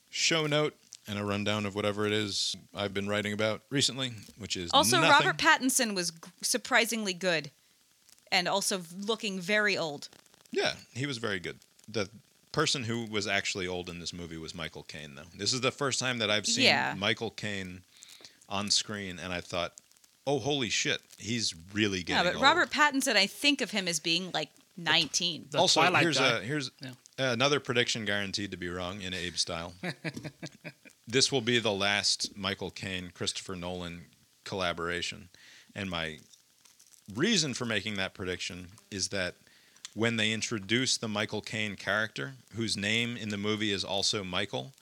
Speaker 1: show note and a rundown of whatever it is I've been writing about recently, which is
Speaker 3: Also,
Speaker 1: nothing.
Speaker 3: Robert Pattinson was surprisingly good, and also looking very old.
Speaker 1: Yeah, he was very good. The person who was actually old in this movie was Michael Caine, though. This is the first time that I've seen
Speaker 3: Yeah.
Speaker 1: Michael Caine on screen, and I thought, "Oh, holy shit, he's really getting.
Speaker 3: Yeah, but
Speaker 1: old."
Speaker 3: Robert Pattinson, I think of him as being like 19.
Speaker 2: The
Speaker 1: also,
Speaker 2: Twilight
Speaker 1: here's
Speaker 2: guy.
Speaker 1: a here's
Speaker 2: Yeah.
Speaker 1: another prediction guaranteed to be wrong in Abe style. this will be the last Michael Caine Christopher Nolan collaboration, and my reason for making that prediction is that when they introduce the Michael Caine character, whose name in the movie is also Michael,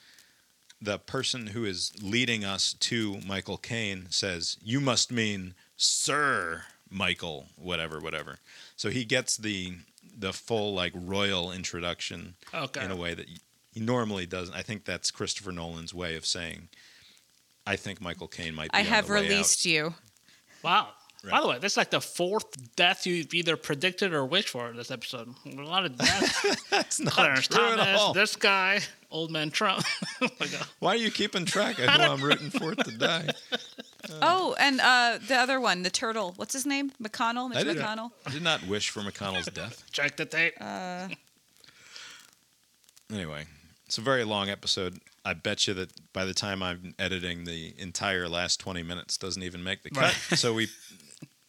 Speaker 1: the person who is leading us to Michael Caine says, "You must mean Sir Michael, whatever, whatever." So he gets the the full like royal introduction
Speaker 2: Okay.
Speaker 1: in a way that he normally doesn't. I think that's Christopher Nolan's way of saying, "I think Michael Caine might." be
Speaker 3: I
Speaker 1: on
Speaker 3: have
Speaker 1: the way out."
Speaker 3: released you.
Speaker 2: Wow. By the way, this is like the fourth death you've either predicted or wished for this episode. A lot of deaths.
Speaker 1: That's not
Speaker 2: Clarence
Speaker 1: true at all.
Speaker 2: this guy, old man Trump. Oh.
Speaker 1: Why are you keeping track of who I'm rooting for to die?
Speaker 3: Oh, and uh, the other one, the turtle. What's his name? McConnell? Mitch
Speaker 1: I did,
Speaker 3: McConnell?
Speaker 1: I did not wish for McConnell's death.
Speaker 2: Check the tape.
Speaker 3: Uh,
Speaker 1: Anyway, it's a very long episode. I bet you that by the time I'm editing, the entire last 20 minutes doesn't even make the cut. So we,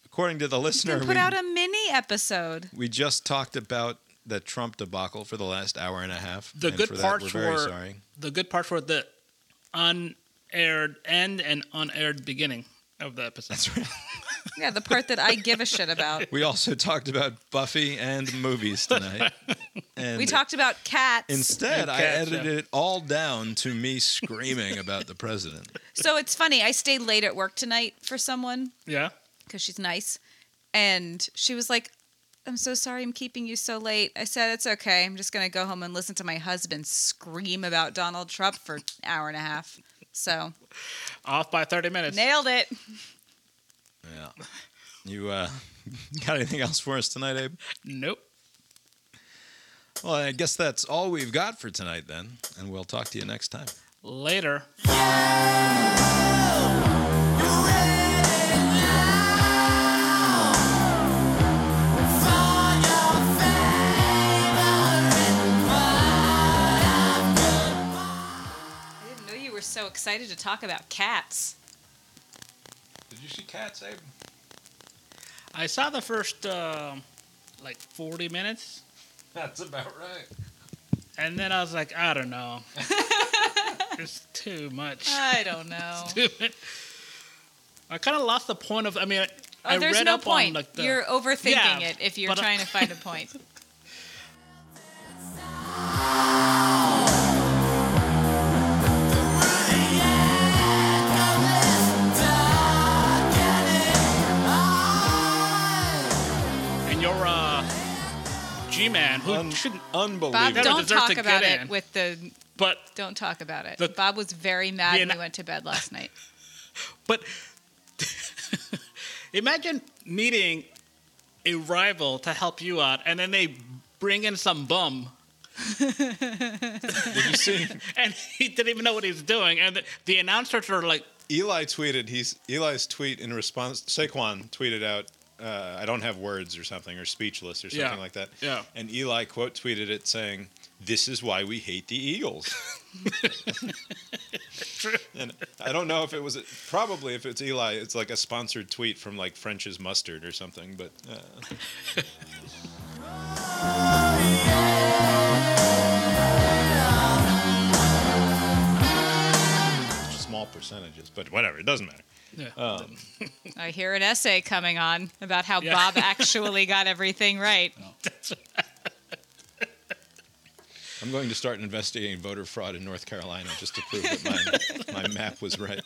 Speaker 1: according to the listener, we
Speaker 3: put
Speaker 1: we,
Speaker 3: out a mini episode.
Speaker 1: we just talked about the Trump debacle for the last hour and a half.
Speaker 2: The
Speaker 1: and
Speaker 2: good
Speaker 1: for that,
Speaker 2: parts
Speaker 1: we're very
Speaker 2: were
Speaker 1: sorry.
Speaker 2: the good parts were the unaired end and unaired beginning of the episode.
Speaker 1: That's right.
Speaker 3: Yeah, the part that I give a shit about.
Speaker 1: We also talked about Buffy and movies tonight. And
Speaker 3: We talked about cats.
Speaker 1: Instead,
Speaker 2: And
Speaker 1: I edited
Speaker 2: yeah.
Speaker 1: it all down to me screaming about the president.
Speaker 3: So it's funny. I stayed late at work tonight for someone
Speaker 2: Yeah.
Speaker 3: because she's nice. And she was like, I'm so sorry I'm keeping you so late. I said, It's okay. I'm just going to go home and listen to my husband scream about Donald Trump for an hour and a half. So
Speaker 2: Off by 30 minutes.
Speaker 3: nailed it.
Speaker 1: Yeah. You uh, got anything else for us tonight, Abe?
Speaker 2: Nope.
Speaker 1: Well, I guess that's all we've got for tonight then, and we'll talk to you next time.
Speaker 2: Later.
Speaker 3: So excited to talk about cats.
Speaker 1: Did you see Cats, Abe?
Speaker 2: I saw the first uh, like 40 minutes,
Speaker 1: That's about right.
Speaker 2: and then I was like, I don't know. it's too much.
Speaker 3: I don't know.
Speaker 2: Too much. I kind of lost the point of. I mean, I
Speaker 3: Oh, there's
Speaker 2: read
Speaker 3: no
Speaker 2: up
Speaker 3: point.
Speaker 2: on like the.
Speaker 3: You're overthinking
Speaker 2: Yeah,
Speaker 3: it if you're
Speaker 2: but I-
Speaker 3: trying to find a point.
Speaker 2: G-man who
Speaker 1: Un-
Speaker 2: shouldn't.
Speaker 1: Unbelievable.
Speaker 3: Bob,
Speaker 2: Never
Speaker 3: don't
Speaker 2: deserved
Speaker 3: talk
Speaker 2: to
Speaker 3: about
Speaker 2: get
Speaker 3: it
Speaker 2: in.
Speaker 3: with the.
Speaker 2: But
Speaker 3: Don't talk about it.
Speaker 2: The-
Speaker 3: Bob was very mad
Speaker 2: the
Speaker 3: when
Speaker 2: ana-
Speaker 3: we went to bed last night.
Speaker 2: But imagine needing a rival to help you out, and then they bring in some bum,
Speaker 1: Did you see?
Speaker 2: and he didn't even know what he was doing. And the, the announcers are like,
Speaker 1: Eli tweeted. He's Eli's tweet in response. Saquon tweeted out, uh, "I don't have words" or something, or speechless or something
Speaker 2: Yeah.
Speaker 1: like that.
Speaker 2: Yeah.
Speaker 1: And Eli quote tweeted it saying, "This is why we hate the Eagles." True. and I don't know if it was probably if it's Eli, it's like a sponsored tweet from like French's Mustard or something. But uh, small percentages, but whatever, it doesn't matter.
Speaker 2: Yeah.
Speaker 1: Um,
Speaker 3: I hear an essay coming on about how
Speaker 2: Yeah.
Speaker 3: Bob actually got everything right.
Speaker 1: I'm going to start investigating voter fraud in North Carolina just to prove that my, my map was right.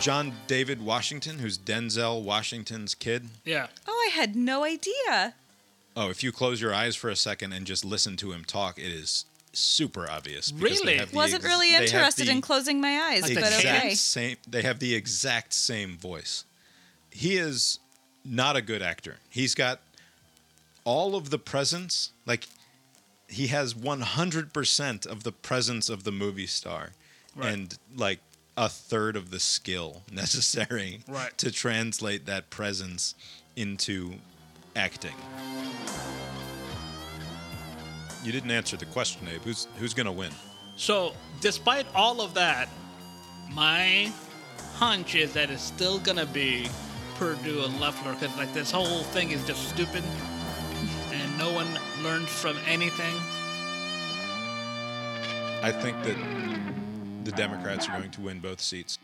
Speaker 1: John David Washington, who's Denzel Washington's kid.
Speaker 2: yeah.
Speaker 3: Oh, I had no idea.
Speaker 1: Oh, if you close your eyes for a second and just listen to him talk, it is super obvious. because they
Speaker 2: Really?
Speaker 1: have
Speaker 3: Wasn't
Speaker 1: ex-
Speaker 3: really
Speaker 1: they have
Speaker 3: interested
Speaker 1: the-
Speaker 3: in closing my eyes,
Speaker 2: Like
Speaker 3: but okay.
Speaker 1: same. They have the exact same voice. He is not a good actor. He's got all of the presence. Like he has 100% of the presence of the movie star,
Speaker 2: Right.
Speaker 1: and like a third of the skill necessary
Speaker 2: Right.
Speaker 1: to translate that presence into acting. You didn't answer the question, Abe. Who's who's gonna win?
Speaker 2: So, despite all of that, my hunch is that it's still gonna be Perdue and Loeffler because like this whole thing is just stupid, and no one learned from anything.
Speaker 1: I think that the Democrats are going to win both seats.